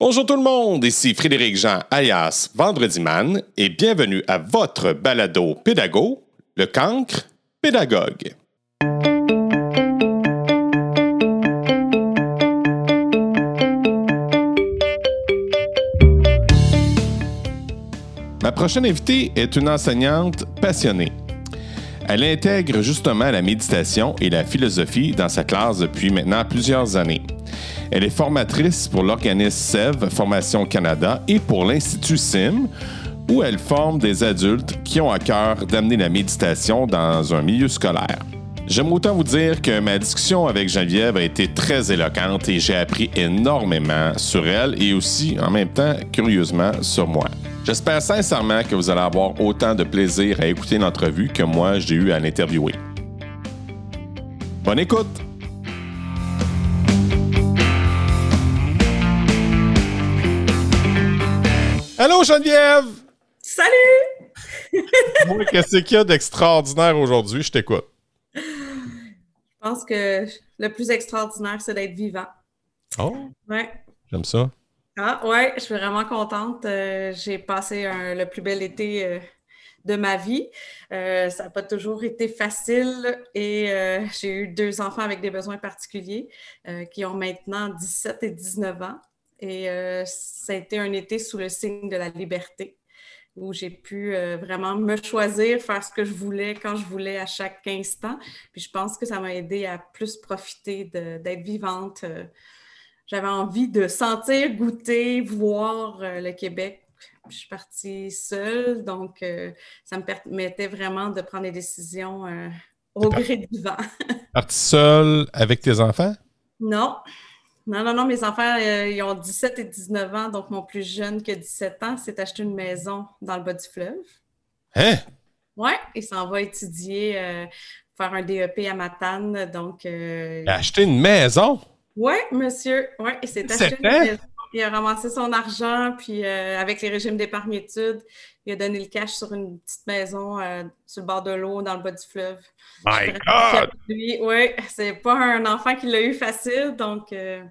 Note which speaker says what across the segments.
Speaker 1: Bonjour tout le monde, ici Frédéric Jean alias Vendredi Man et bienvenue à votre balado pédago, le cancre pédagogue. Ma prochaine invitée est une enseignante passionnée. Elle intègre justement la méditation et la philosophie dans sa classe depuis maintenant plusieurs années. Elle est formatrice pour l'organisme SEV Formation Canada et pour l'Institut SIM, où elle forme des adultes qui ont à cœur d'amener la méditation dans un milieu scolaire. J'aime autant vous dire que ma discussion avec Geneviève a été très éloquente et j'ai appris énormément sur elle et aussi, en même temps, curieusement, sur moi. J'espère sincèrement que vous allez avoir autant de plaisir à écouter l'entrevue que moi j'ai eu à l'interviewer. Bonne écoute! Allô Geneviève!
Speaker 2: Salut!
Speaker 1: Moi, qu'est-ce qu'il y a d'extraordinaire aujourd'hui? Je t'écoute.
Speaker 2: Je pense que le plus extraordinaire, c'est d'être vivant.
Speaker 1: Oh!
Speaker 2: Ouais.
Speaker 1: J'aime ça.
Speaker 2: Ah, ouais, je suis vraiment contente. Euh, j'ai passé un- le plus bel été euh, de ma vie. Euh, ça n'a pas toujours été facile et euh, j'ai eu deux enfants avec des besoins particuliers euh, qui ont maintenant 17 et 19 ans. Et euh, ça a été un été sous le signe de la liberté où j'ai pu euh, vraiment me choisir, faire ce que je voulais quand je voulais à chaque instant. Puis je pense que ça m'a aidé à plus profiter d'être vivante. euh, j'avais envie de sentir, goûter, voir euh, le Québec. Je suis partie seule, donc euh, ça me permettait vraiment de prendre des décisions au gré du vent.
Speaker 1: Parti seule avec tes enfants?
Speaker 2: Non, non, non, non, mes enfants, euh, ils ont 17 et 19 ans, donc mon plus jeune qui a 17 ans s'est acheté une maison dans le bas du fleuve.
Speaker 1: Hein?
Speaker 2: Ouais, il s'en va étudier, euh, faire un DEP à Matane, donc... euh,
Speaker 1: Il a acheté une maison?
Speaker 2: Oui, monsieur. Oui, il s'est acheté une maison. Il a ramassé son argent, puis avec les régimes d'épargne études, il a donné le cash sur une petite maison euh, sur le bord de l'eau, dans le bas du fleuve.
Speaker 1: My God!
Speaker 2: Oui, c'est pas un enfant qui l'a eu facile, donc euh,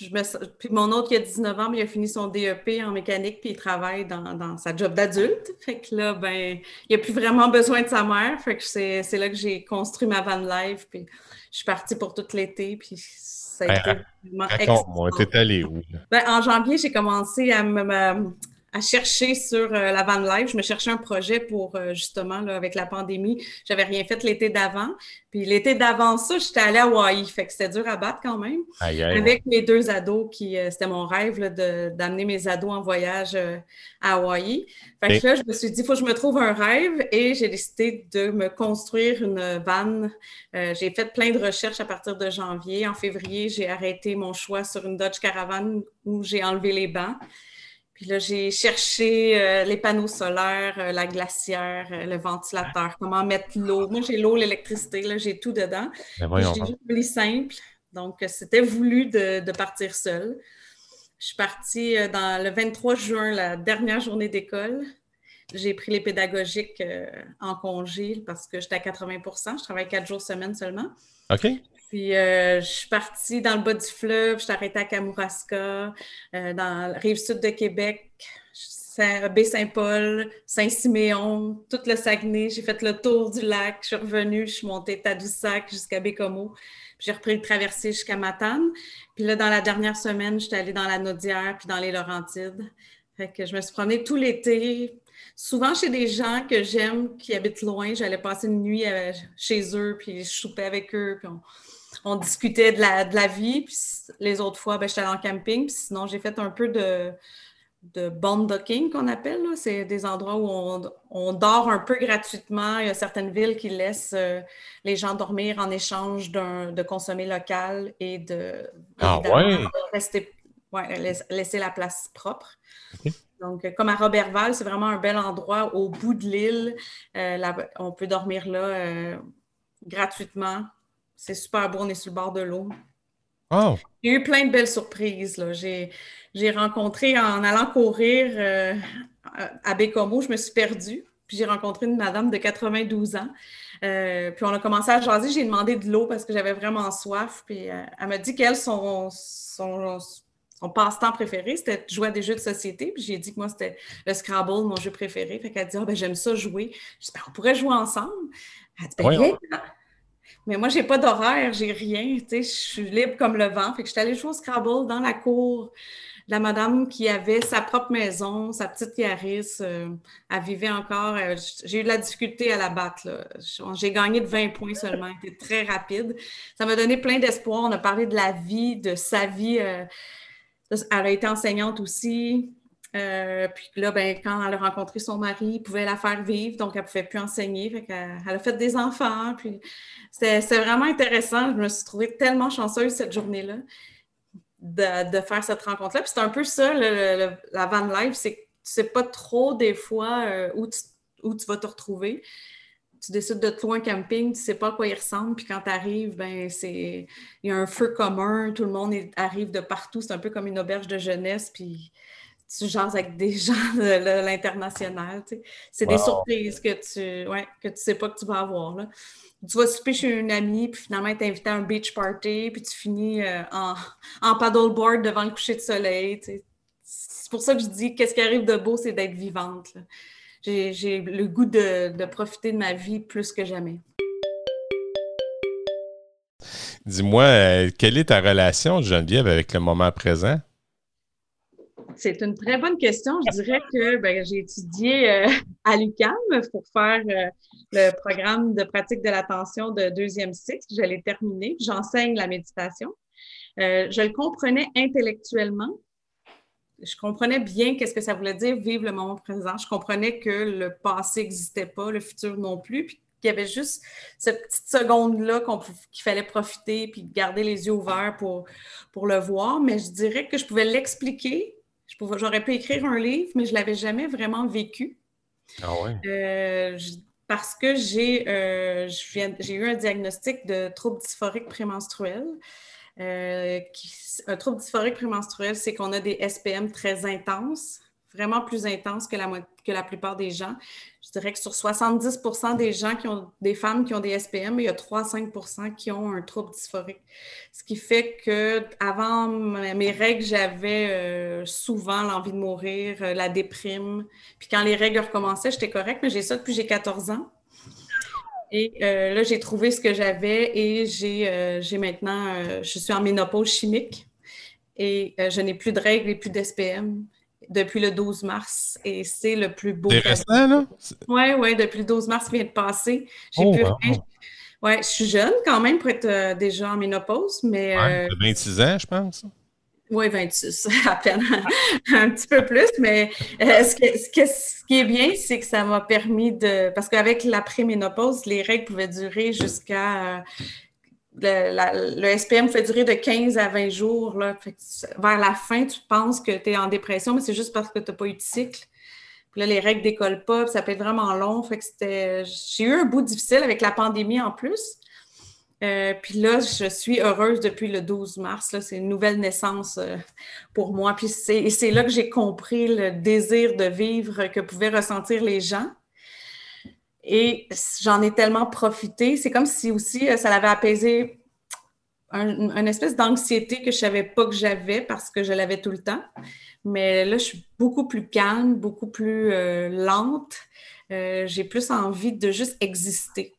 Speaker 2: je me... sens- Puis mon autre qui a 19 ans, mais il a fini son DEP en mécanique, puis il travaille dans, dans sa job d'adulte. Fait que là, ben, il n'a plus vraiment besoin de sa mère. Fait que c'est là que j'ai construit ma van life, puis je suis partie pour tout l'été, puis ça a
Speaker 1: Ben,
Speaker 2: été vraiment
Speaker 1: Raconte-moi, t'es allé où?
Speaker 2: ben, en janvier, j'ai commencé à, me, me- à chercher sur euh, la van life. Je me cherchais un projet pour euh, justement, là, avec la pandémie, j'avais rien fait l'été d'avant. Puis l'été d'avant ça, j'étais allée à Hawaï. Fait que c'était dur à battre quand même.
Speaker 1: Aïe, aïe.
Speaker 2: Avec mes deux ados, qui euh, c'était mon rêve là, de- d'amener mes ados en voyage à Hawaï. Fait que là, je me suis dit, il faut que je me trouve un rêve et j'ai décidé de me construire une van. J'ai fait plein de recherches à partir de janvier. En février, j'ai arrêté mon choix sur une Dodge Caravan où j'ai enlevé les bancs. Puis là, j'ai cherché euh, les panneaux solaires, euh, la glacière, euh, le ventilateur, comment mettre l'eau. Moi, j'ai l'eau, l'électricité, là, j'ai tout dedans.
Speaker 1: Ben
Speaker 2: J'ai juste voulu simple. Donc, c'était voulu de, de partir seule. Je suis partie dans le 23 juin, la dernière journée d'école. J'ai pris les pédagogiques en congé parce que j'étais à 80% Je travaille quatre jours semaine seulement.
Speaker 1: OK?
Speaker 2: Puis, euh, je suis partie dans le bas du fleuve. Je suis arrêtée à Kamouraska, euh, dans la rive sud de Québec, Saint- Baie-Saint-Paul, Saint-Siméon, tout le Saguenay. J'ai fait le tour du lac. Je suis revenue, je suis montée Tadoussac jusqu'à Bécomo. J'ai repris le traversée jusqu'à Matane. Puis là, dans la dernière semaine, j'étais allée dans la Naudière puis dans les Laurentides. Fait que je me suis promenée tout l'été, souvent chez des gens que j'aime qui habitent loin. J'allais passer une nuit euh, chez eux, puis je soupais avec eux, puis on discutait de la, de la vie. Puis les autres fois, ben, j'étais allée en camping. Puis sinon, j'ai fait un peu de, de bondocking qu'on appelle. là. C'est des endroits où on, on dort un peu gratuitement. Il y a certaines villes qui laissent euh, les gens dormir en échange d'un- de consommer local et de,
Speaker 1: Ah ouais?
Speaker 2: rester, ouais, laisser, laisser la place propre. Donc, euh, comme à Robertval, c'est vraiment un bel endroit au bout de l'île. Euh, là- on peut dormir là euh, gratuitement. C'est super beau, on est sur le bord de l'eau.
Speaker 1: Oh!
Speaker 2: J'ai eu plein de belles surprises. là. J'ai, rencontré en allant courir euh, à Bécomo, je me suis perdue. Puis j'ai rencontré une madame de 92 ans. Euh, puis on a commencé à jaser. J'ai demandé de l'eau parce que j'avais vraiment soif. Puis euh, elle m'a dit qu'elle, son, son, son passe-temps préféré, c'était de jouer à des jeux de société. Puis j'ai dit que moi, c'était le Scrabble, mon jeu préféré. Fait qu'elle dit Ah, ben j'aime ça jouer. Je dis ben, on pourrait jouer ensemble. Elle dit ben, Mais moi, j'ai pas d'horaire, j'ai rien. Je suis libre comme le vent. Fait que j'étais allée jouer au Scrabble dans la cour la madame qui avait sa propre maison, sa petite Yaris, euh, elle vivait encore. Euh, j'ai eu de la difficulté à la battre. J'ai gagné de 20 points seulement, c'était très rapide. Ça m'a donné plein d'espoir. On a parlé de la vie, de sa vie. Euh, elle a été enseignante aussi. Puis là, ben, quand elle a rencontré son mari, il pouvait la faire vivre, donc elle ne pouvait plus enseigner. elle, a fait des enfants. Puis c'était vraiment intéressant. Je me suis trouvée tellement chanceuse cette journée-là de, faire cette rencontre-là. Puis c'est un peu ça, la van life, c'est que tu sais pas trop des fois euh, où, tu, où tu vas te retrouver. Tu décides de te louer un camping, tu sais pas à quoi il ressemble, puis quand tu arrives, ben c'est il y a un feu commun, tout le monde arrive de partout, c'est un peu comme une auberge de jeunesse, puis tu jases avec des gens de, l'international. C'est des surprises que tu ouais, que tu sais pas que tu vas avoir. Là tu vas souper chez une amie, puis finalement, tu invité à un beach party, puis tu finis euh, en, en paddleboard devant le coucher de soleil. C'est pour ça que je dis qu'est-ce qui arrive de beau, c'est d'être vivante. J'ai le goût de, de profiter de ma vie plus que jamais.
Speaker 3: Dis-moi, euh, quelle est ta relation, Geneviève, avec le moment présent?
Speaker 2: C'est une très bonne question. Je dirais que ben, j'ai étudié euh, à l'UQAM pour faire euh, le programme de pratique de l'attention de deuxième cycle. Je l'ai terminé. J'enseigne la méditation. Euh, je le comprenais intellectuellement. Je comprenais bien qu'est-ce que ça voulait dire vivre le moment présent. Je comprenais que le passé n'existait pas, le futur non plus, puis qu'il y avait juste cette petite seconde-là qu'il fallait profiter puis garder les yeux ouverts pour le voir. Mais je dirais que je pouvais l'expliquer J'aurais pu écrire un livre, mais je ne l'avais jamais vraiment vécu.
Speaker 3: Ah ouais?
Speaker 2: Euh, parce que j'ai euh, eu un diagnostic de trouble dysphorique prémenstruel. Euh, un trouble dysphorique prémenstruel, c'est qu'on a des SPM très intenses, vraiment plus intenses que la, plupart des gens. Je dirais que sur 70 des gens qui ont des femmes qui ont des SPM, il y a 3 5% qui ont un trouble dysphorique. Ce qui fait que avant mes règles, j'avais euh, souvent l'envie de mourir, euh, la déprime. Puis quand les règles recommençaient, j'étais correcte, mais j'ai ça depuis j'ai 14 ans. Et euh, là, j'ai trouvé ce que j'avais et j'ai maintenant, je suis en ménopause chimique et je n'ai plus de règles et plus d'SPM depuis le 12 mars et c'est le plus beau.
Speaker 3: C'est récent, là?
Speaker 2: Oui, oui, depuis le 12 mars qui vient de passer. J'ai oh, plus Ouais, je suis jeune quand même pour être euh, déjà en ménopause, mais.
Speaker 3: Ouais, 26 euh, ans, je pense.
Speaker 2: Oui, 26, à peine. un petit peu plus, mais euh, ce, ce, qui est bien, c'est que ça m'a permis de. Parce qu'avec l'après-ménopause, les règles pouvaient durer jusqu'à le, SPM fait durer de 15 à 20 jours. Là. vers la fin, tu penses que tu es en dépression, mais c'est juste parce que tu n'as pas eu de cycle. Puis là, les règles décollent pas, ça peut être vraiment long. Fait que. J'ai eu un bout difficile avec la pandémie en plus. Euh, puis là, je suis heureuse depuis le 12 mars. C'est une nouvelle naissance euh, pour moi. Puis c'est là que j'ai compris le désir de vivre que pouvaient ressentir les gens. Et j'en ai tellement profité. C'est comme si aussi euh, ça l'avait apaisé un, une espèce d'anxiété que je ne savais pas que j'avais parce que je l'avais tout le temps. Mais là, je suis beaucoup plus calme, beaucoup plus euh, lente. Euh, j'ai plus envie de juste exister.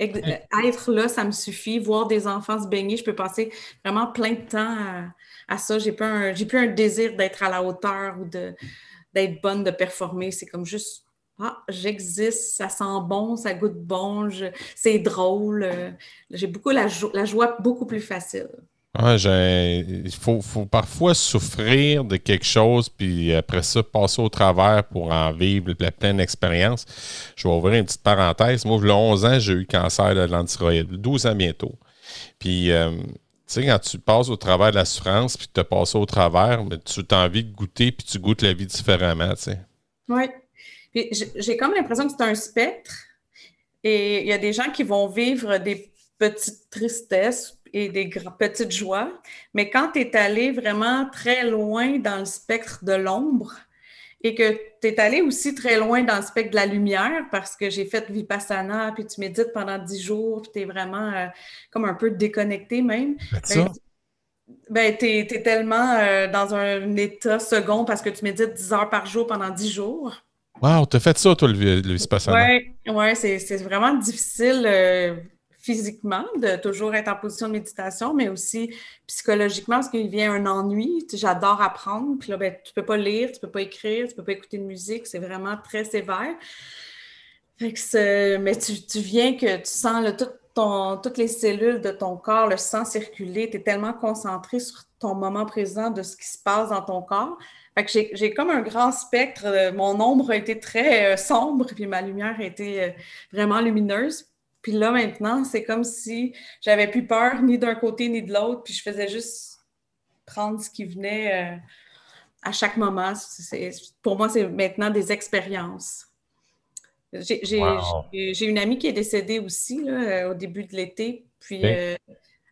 Speaker 2: Être là, ça me suffit. Voir des enfants se baigner, je peux passer vraiment plein de temps à, ça. J'ai plus, plus un désir d'être à la hauteur ou d'être bonne, de performer. C'est comme juste ah, j'existe, ça sent bon, ça goûte bon, c'est drôle. Euh, j'ai beaucoup la, la, joie beaucoup plus facile.
Speaker 3: il faut, parfois souffrir de quelque chose, puis après ça, passer au travers pour en vivre la pleine expérience. Je vais ouvrir une petite parenthèse. Moi, il y a 11 ans, j'ai eu cancer de l'antithyroïde. 12 ans bientôt. Puis, euh, tu sais, quand tu passes au travers de l'assurance, puis tu as passé au travers, mais tu as envie de goûter, puis tu goûtes la vie différemment, tu sais.
Speaker 2: Oui j'ai comme l'impression que c'est un spectre et il y a des gens qui vont vivre des petites tristesses et des petites joies, mais quand tu es allé vraiment très loin dans le spectre de l'ombre et que tu es allé aussi très loin dans le spectre de la lumière parce que j'ai fait Vipassana, puis tu médites pendant dix jours, puis tu es vraiment euh, comme un peu déconnecté même. Ben, Ben, tu es, tellement euh, dans un état second parce que tu médites 10 heures par jour pendant 10 jours.
Speaker 1: Wow, tu as fait ça, toi, le, le
Speaker 2: Oui, ouais, c'est vraiment difficile euh, physiquement de toujours être en position de méditation, mais aussi psychologiquement parce qu'il vient un ennui. J'adore apprendre, puis là, ben, tu peux pas lire, tu peux pas écrire, tu peux pas écouter de musique, c'est vraiment très sévère. Mais tu, tu, viens que tu sens tout toutes les cellules de ton corps, le sang circuler, tu es tellement concentré sur ton moment présent de ce qui se passe dans ton corps. Fait que j'ai comme un grand spectre. Euh, mon ombre a été très euh, sombre, puis ma lumière a été euh, vraiment lumineuse. Puis là, maintenant, c'est comme si j'avais plus peur ni d'un côté ni de l'autre, puis je faisais juste prendre ce qui venait à chaque moment. Pour moi, c'est maintenant des expériences. J'ai une amie qui est décédée aussi là, au début de l'été. Puis euh,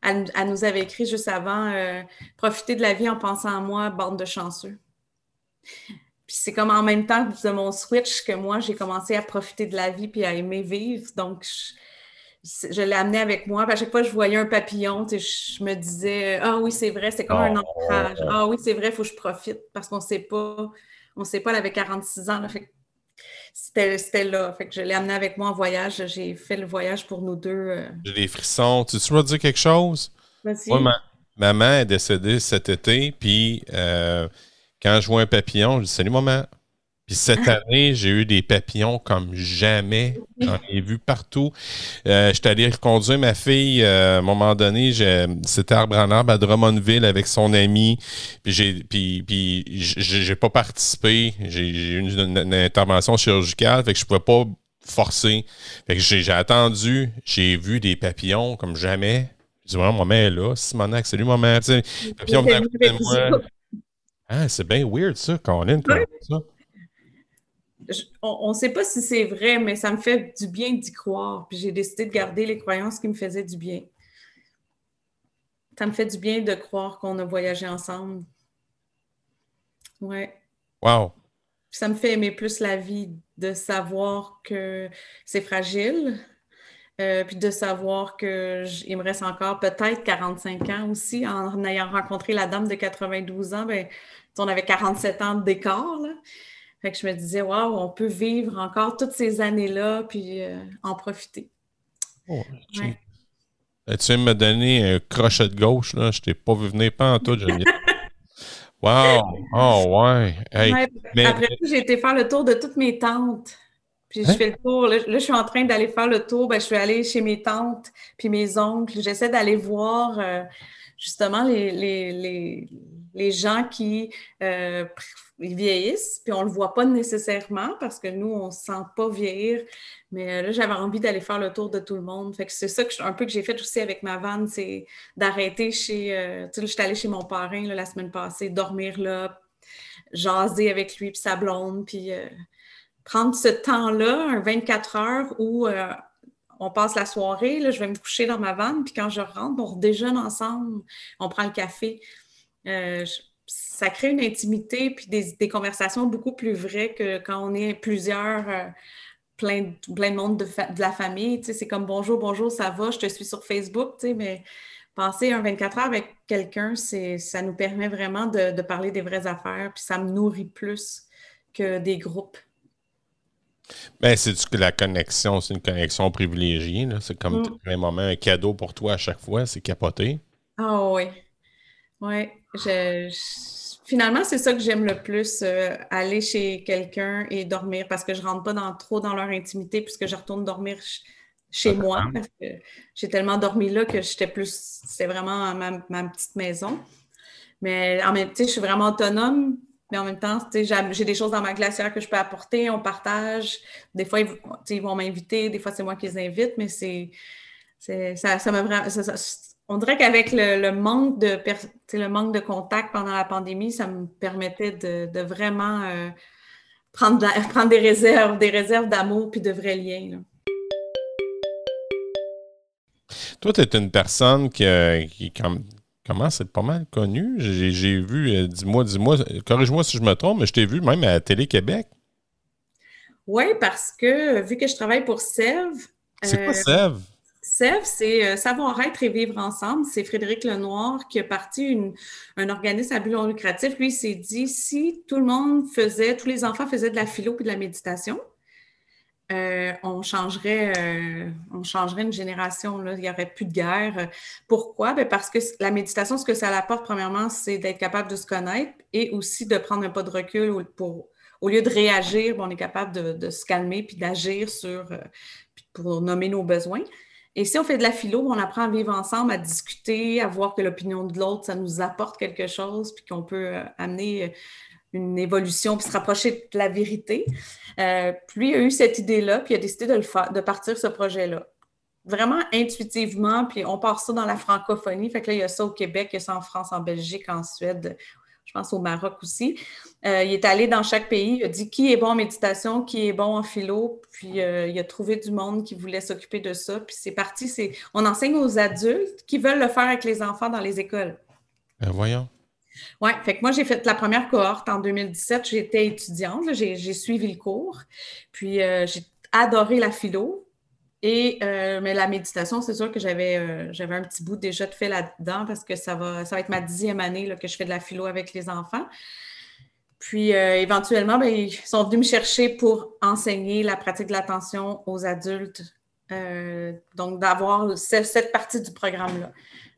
Speaker 2: elle, nous avait écrit juste avant Profiter de la vie en pensant à moi, bande de chanceux. Puis c'est comme en même temps de mon switch que moi, j'ai commencé à profiter de la vie puis à aimer vivre. Donc, je, l'ai amené avec moi. à chaque fois que je voyais un papillon, je me disais Ah oui, c'est vrai, c'est comme un oh. ancrage. Ah oui, c'est vrai, il faut que je profite parce qu'on ne sait pas. On sait pas, elle avait 46 ans. Là, fait c'était là. Fait que je l'ai amené avec moi en voyage. J'ai fait le voyage pour nous deux. Euh.
Speaker 1: J'ai des frissons. Tu veux dire quelque chose?
Speaker 2: Moi,
Speaker 1: ma maman est décédée cet été, puis euh, quand je vois un papillon, je dis Salut maman cette année, j'ai eu des papillons comme jamais. J'en ai vu partout. Euh, J'étais allé conduire ma fille euh, à un moment donné. C'était arbre en arbre à Drummondville avec son ami. Puis j'ai puis, j'ai pas participé. J'ai eu une, intervention chirurgicale. Fait que je pouvais pas forcer. Fait que j'ai attendu. J'ai vu des papillons comme jamais. Je dis, vraiment, maman est là. Simonac, salut, maman. Papillons moi. Ah, c'est bien weird, ça, Colin, comme ça
Speaker 2: on ne sait pas si c'est vrai, mais ça me fait du bien d'y croire. Puis j'ai décidé de garder les croyances qui me faisaient du bien. Ça me fait du bien de croire qu'on a voyagé ensemble. Ouais.
Speaker 1: Wow.
Speaker 2: ça me fait aimer plus la vie de savoir que c'est fragile, euh, puis de savoir qu'il me reste encore peut-être 45 ans aussi. En ayant rencontré la dame de 92 ans, ben, on avait 47 ans d'écart. Fait que je me disais, waouh, on peut vivre encore toutes ces années-là, puis euh, en profiter.
Speaker 1: Oh, tu... viens de me donner un crochet de gauche, là. Je t'ai pas vu venir pas en tout, Wow! Oh, ouais!
Speaker 2: Après j'ai été faire le tour de toutes mes tantes. Puis je hein? fais le tour. Là, je suis en train d'aller faire le tour. Ben, je suis allée chez mes tantes puis mes oncles. J'essaie d'aller voir euh, justement les, les, les, gens qui euh, vieillissent, puis on ne le voit pas nécessairement parce que nous, on ne se sent pas vieillir. Mais euh, là, j'avais envie d'aller faire le tour de tout le monde. C'est ça un peu que j'ai fait aussi avec ma vanne, c'est d'arrêter chez. Euh, tu sais, j'étais allée chez mon parrain la semaine passée, dormir là, jaser avec lui puis sa blonde, puis prendre ce temps-là, un 24 heures où on passe la soirée, là, je vais me coucher dans ma vanne, puis quand je rentre, on déjeune ensemble, on prend le café ça crée une intimité puis des, conversations beaucoup plus vraies que quand on est plusieurs, euh, plein, plein de monde de, la famille. c'est comme bonjour, bonjour, ça va, je te suis sur Facebook, mais passer un 24 heures avec quelqu'un, ça nous permet vraiment de, parler des vraies affaires, puis ça me nourrit plus que des groupes.
Speaker 1: Ben, c'est que la connexion, c'est une connexion privilégiée. C'est comme mm. un moment, un cadeau pour toi à chaque fois, c'est capoté.
Speaker 2: Ah oui. Oui. Je, finalement, c'est ça que j'aime le plus, euh, aller chez quelqu'un et dormir parce que je rentre pas dans, trop dans leur intimité puisque je retourne dormir chez moi parce que j'ai tellement dormi là que j'étais plus, c'est vraiment ma, petite maison. Mais en même temps, je suis vraiment autonome, mais en même temps, j'ai des choses dans ma glacière que je peux apporter, on partage. Des fois, ils, vont m'inviter, des fois, c'est moi qui les invite, mais c'est, ça, ça me on dirait qu'avec le, manque de le manque de contact pendant la pandémie, ça me permettait de, vraiment euh, prendre, prendre des réserves, des réserves d'amour puis de vrais liens.
Speaker 1: Toi, tu es une personne qui, euh, qui commence à être pas mal connue. J'ai vu, euh, dis-moi, dis-moi, corrige-moi si je me trompe, mais je t'ai vu même à Télé-Québec.
Speaker 2: Oui, parce que vu que je travaille pour Sève.
Speaker 1: C'est quoi Sève?
Speaker 2: SEV, c'est euh, Savoir-être et vivre ensemble. C'est Frédéric Lenoir qui a parti un organisme à but non lucratif. Lui, il s'est dit si tout le monde faisait, tous les enfants faisaient de la philo et de la méditation, euh, on, changerait, euh, on changerait une génération. Là. Il n'y aurait plus de guerre. Pourquoi? Ben, parce que la méditation, ce que ça apporte, premièrement, c'est d'être capable de se connaître et aussi de prendre un pas de recul pour, au lieu de réagir, on est capable de, se calmer puis d'agir sur, pour nommer nos besoins. Et si on fait de la philo, on apprend à vivre ensemble, à discuter, à voir que l'opinion de l'autre, ça nous apporte quelque chose, puis qu'on peut euh, amener euh, une évolution, puis se rapprocher de la vérité. Euh, puis lui a eu cette idée-là, puis il a décidé de, le de partir ce projet-là. Vraiment intuitivement, puis on part ça dans la francophonie. Fait que là, il y a ça au Québec, il y a ça en France, en Belgique, en Suède, je pense au Maroc aussi. Euh, il est allé dans chaque pays, il a dit qui est bon en méditation, qui est bon en philo, puis euh, il a trouvé du monde qui voulait s'occuper de ça. Puis c'est parti, c'est on enseigne aux adultes qui veulent le faire avec les enfants dans les écoles.
Speaker 3: Ben, voyons.
Speaker 2: Oui, fait que moi, j'ai fait la première cohorte en 2017. J'étais étudiante, j'ai suivi le cours. Puis euh, j'ai adoré la philo. Et, euh, mais la méditation, c'est sûr que j'avais euh, j'avais un petit bout déjà de fait là-dedans parce que ça va, ça va être ma dixième année que je fais de la philo avec les enfants. Puis euh, éventuellement, ben, ils sont venus me chercher pour enseigner la pratique de l'attention aux adultes. donc, d'avoir cette partie du programme-là.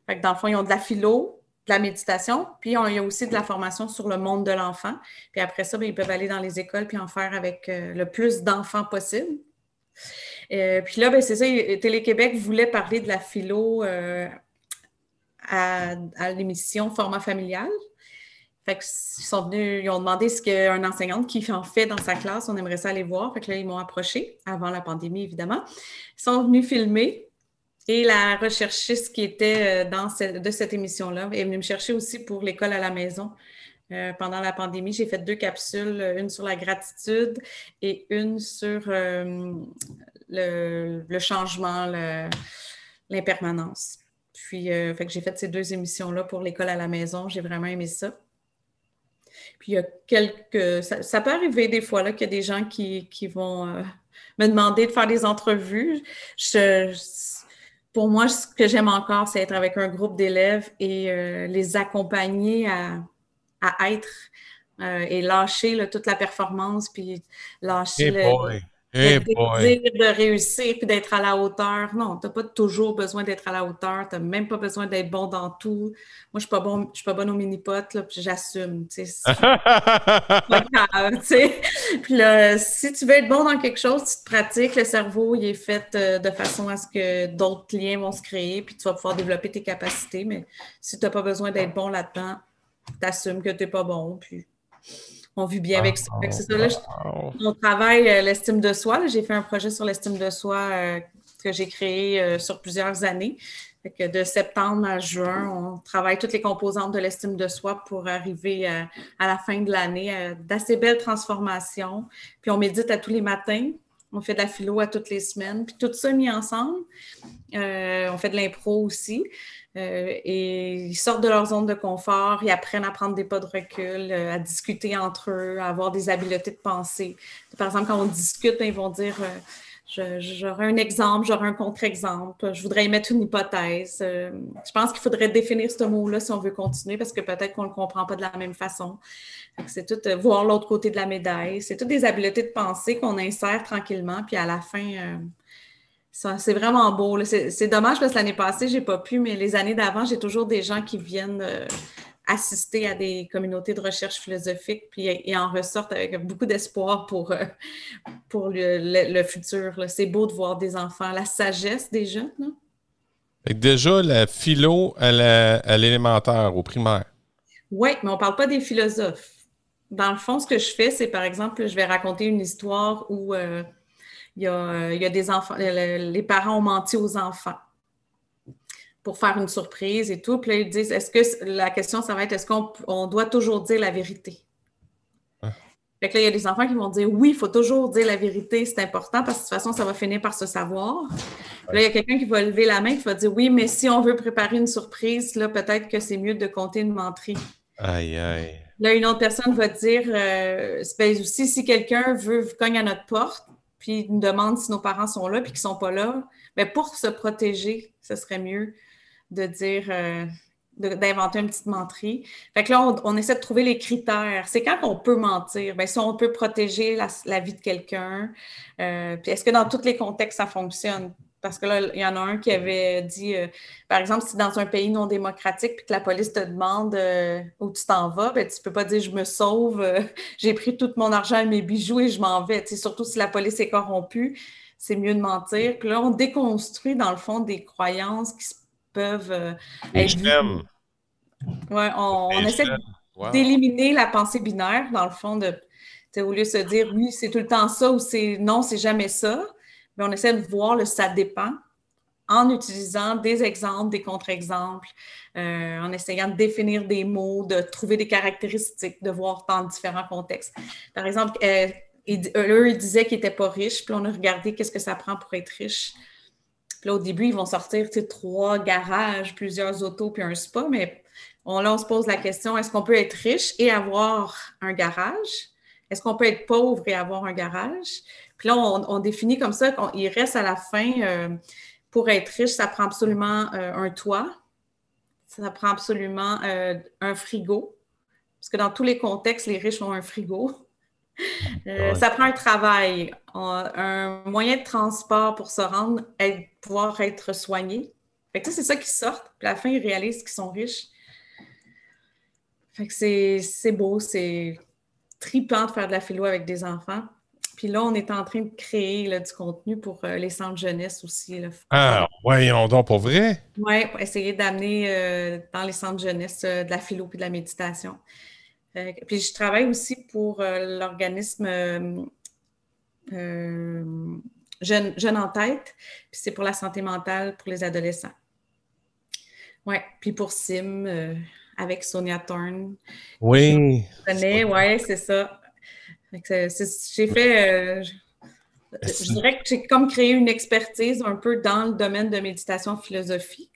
Speaker 2: Fait que dans le fond, ils ont de la philo, de la méditation, puis il y a aussi de la formation sur le monde de l'enfant. Puis après ça, ben, ils peuvent aller dans les écoles puis en faire avec le plus d'enfants possible. Euh, puis là, ben, c'est ça, Télé-Québec voulait parler de la philo euh, à, l'émission Format familial. Fait ils sont venus, ils ont demandé ce qu'un enseignant qui en fait dans sa classe, on aimerait ça aller voir. Fait que là, ils m'ont approché, avant la pandémie, évidemment. Ils sont venus filmer. Et la recherchiste qui était euh, dans de cette émission-là est venue me chercher aussi pour l'école à la maison. pendant la pandémie, j'ai fait deux capsules, une sur la gratitude et une sur le, changement, l'impermanence. Puis, euh, fait que j'ai fait ces deux émissions-là pour l'école à la maison. J'ai vraiment aimé ça. Puis, il y a quelques. Ça, peut arriver des fois qu'il y a des gens qui, vont euh, me demander de faire des entrevues. pour moi, ce que j'aime encore, c'est être avec un groupe d'élèves et euh, les accompagner à, être et lâcher toute la performance, puis lâcher le,
Speaker 3: Hey
Speaker 2: de réussir puis d'être à la hauteur. Non, tu n'as pas toujours besoin d'être à la hauteur. Tu n'as même pas besoin d'être bon dans tout. Moi, je ne suis pas bon, je suis pas bonne au mini-pot, puis j'assume. pas grave, Puis là, si tu veux être bon dans quelque chose, tu te pratiques. Le cerveau, il est fait euh, de façon à ce que d'autres liens vont se créer, puis tu vas pouvoir développer tes capacités. Mais si tu n'as pas besoin d'être bon là-dedans, tu assumes que tu n'es pas bon, puis on vit bien avec ça. c'est ça, là, on travaille euh, l'estime de soi. J'ai fait un projet sur l'estime de soi euh, que j'ai créé euh, sur plusieurs années. que de septembre à juin, on travaille toutes les composantes de l'estime de soi pour arriver à, la fin de l'année d'assez belles transformations. Puis on médite à tous les matins. On fait de la philo à toutes les semaines. Puis tout ça mis ensemble. on fait de l'impro aussi. Euh, et ils sortent de leur zone de confort, ils apprennent à prendre des pas de recul, euh, à discuter entre eux, à avoir des habiletés de pensée. Par exemple, quand on discute, ils vont dire euh, J'aurais un exemple, j'aurais un contre-exemple, je voudrais y mettre une hypothèse. je pense qu'il faudrait définir ce mot-là si on veut continuer parce que peut-être qu'on ne le comprend pas de la même façon. C'est tout voir l'autre côté de la médaille. C'est toutes des habiletés de pensée qu'on insère tranquillement, puis à la fin, c'est vraiment beau. C'est dommage parce que l'année passée, je n'ai pas pu, mais les années d'avant, j'ai toujours des gens qui viennent euh, assister à des communautés de recherche philosophique puis, et en ressortent avec beaucoup d'espoir pour, euh, pour le, futur. C'est beau de voir des enfants, la sagesse des jeunes.
Speaker 3: déjà, la philo à l'élémentaire, au primaire.
Speaker 2: Oui, mais on ne parle pas des philosophes. Dans le fond, ce que je fais, c'est par exemple, je vais raconter une histoire où euh, il y a, des enfants, les parents ont menti aux enfants pour faire une surprise et tout. Puis là, ils disent, est-ce que la question, ça va être, est-ce qu'on doit toujours dire la vérité? Ah. Fait que là, il y a des enfants qui vont dire, oui, il faut toujours dire la vérité, c'est important parce que de toute façon, ça va finir par se savoir. Puis là, il y a quelqu'un qui va lever la main qui va dire, oui, mais si on veut préparer une surprise, là, peut-être que c'est mieux de compter une menterie.
Speaker 3: Aïe, aïe.
Speaker 2: Là, une autre personne va dire, euh, aussi, si quelqu'un veut cogne à notre porte, puis nous demande si nos parents sont là, puis qu'ils ne sont pas là, Mais pour se protéger, ce serait mieux de dire, euh, d'inventer une petite menterie. Fait que là, on, essaie de trouver les critères. C'est quand on peut mentir? Bien, si on peut protéger la, vie de quelqu'un, euh, puis est-ce que dans tous les contextes, ça fonctionne? Parce que là, il y en a un qui avait dit, euh, par exemple, si dans un pays non démocratique, puis que la police te demande euh, où tu t'en vas, ben, tu ne peux pas dire je me sauve, j'ai pris tout mon argent et mes bijoux et je m'en vais. surtout si la police est corrompue, c'est mieux de mentir. Puis là, on déconstruit, dans le fond, des croyances qui peuvent être. Ouais, on, essaie d'éliminer la pensée binaire, dans le fond, de, au lieu de se dire oui, c'est tout le temps ça ou c'est non, c'est jamais ça mais on essaie de voir le ça dépend en utilisant des exemples, des contre-exemples, euh, en essayant de définir des mots, de trouver des caractéristiques, de voir dans différents contextes. Par exemple, euh, eux, ils disaient qu'ils n'étaient pas riches, puis on a regardé qu'est-ce que ça prend pour être riche. Puis là, au début, ils vont sortir trois garages, plusieurs autos, puis un spa, mais là, on se pose la question, est-ce qu'on peut être riche et avoir un garage? Est-ce qu'on peut être pauvre et avoir un garage? Puis là, on, définit comme ça qu'il reste à la fin, euh, pour être riche, ça prend absolument euh, un toit, ça prend absolument euh, un frigo, parce que dans tous les contextes, les riches ont un frigo. Ça prend un travail, un moyen de transport pour se rendre, pouvoir être soigné. Fait que c'est ça qui sort. Puis à la fin, ils réalisent qu'ils sont riches. Fait que c'est beau, c'est tripant de faire de la philo avec des enfants. Puis là, on est en train de créer du contenu pour euh, les centres jeunesse aussi.
Speaker 1: Ah, voyons donc, pour vrai?
Speaker 2: Oui, pour essayer d'amener euh, dans les centres jeunesse euh, de la philo et de la méditation. puis je travaille aussi pour l'organisme Jeune, Jeune en tête, puis c'est pour la santé mentale pour les adolescents. Oui, puis pour SIM, avec Sonia Thorne.
Speaker 1: Oui.
Speaker 2: Oui, c'est ça. J'ai fait. Euh, je dirais que j'ai comme créé une expertise un peu dans le domaine de méditation philosophie.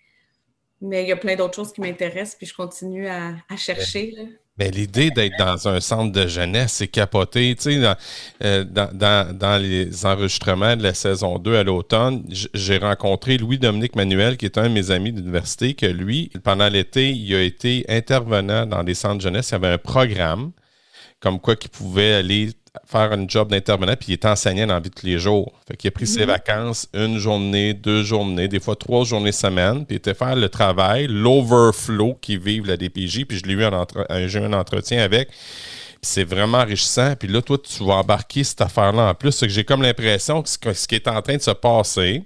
Speaker 2: Mais il y a plein d'autres choses qui m'intéressent, puis je continue à, chercher.
Speaker 1: Mais l'idée d'être dans un centre de jeunesse, c'est capoté. Tu sais, dans, euh, dans, les enregistrements de la saison 2 à l'automne, j'ai rencontré Louis-Dominique Manuel, qui est un de mes amis d'université, que lui, pendant l'été, il a été intervenant dans des centres de jeunesse. Il y avait un programme comme quoi qu'il pouvait aller faire un job d'intervenant, puis il est enseignant dans la vie de tous les jours. Fait qu'il a pris ses mhm. vacances une journée, deux journées, des fois trois journées semaine, puis il était faire le travail, l'overflow qui vivent la DPJ, puis je l'ai eu un, eu un entretien avec. C'est vraiment enrichissant. Puis là, toi, tu vas embarquer cette affaire-là en plus. C'est que j'ai comme l'impression que ce qui est en train de se passer,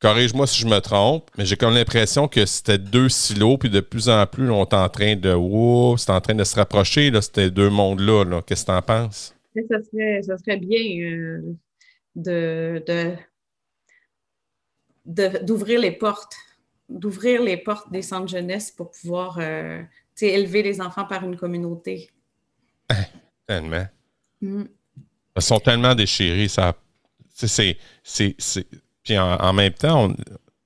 Speaker 1: corrige-moi si je me trompe, mais j'ai comme l'impression que c'était deux silos, puis de plus en plus, on est en train de. c'est en train de se rapprocher, là, ces deux mondes-là. -là, Qu'est-ce que tu en penses?
Speaker 2: Ça serait, ça serait bien euh, de, d'ouvrir les portes, d'ouvrir les portes des centres jeunesse pour pouvoir euh, élever les enfants par une communauté.
Speaker 1: tellement. Mm. Ils sont tellement déchirés, ça. C'est, c'est, puis en, même temps,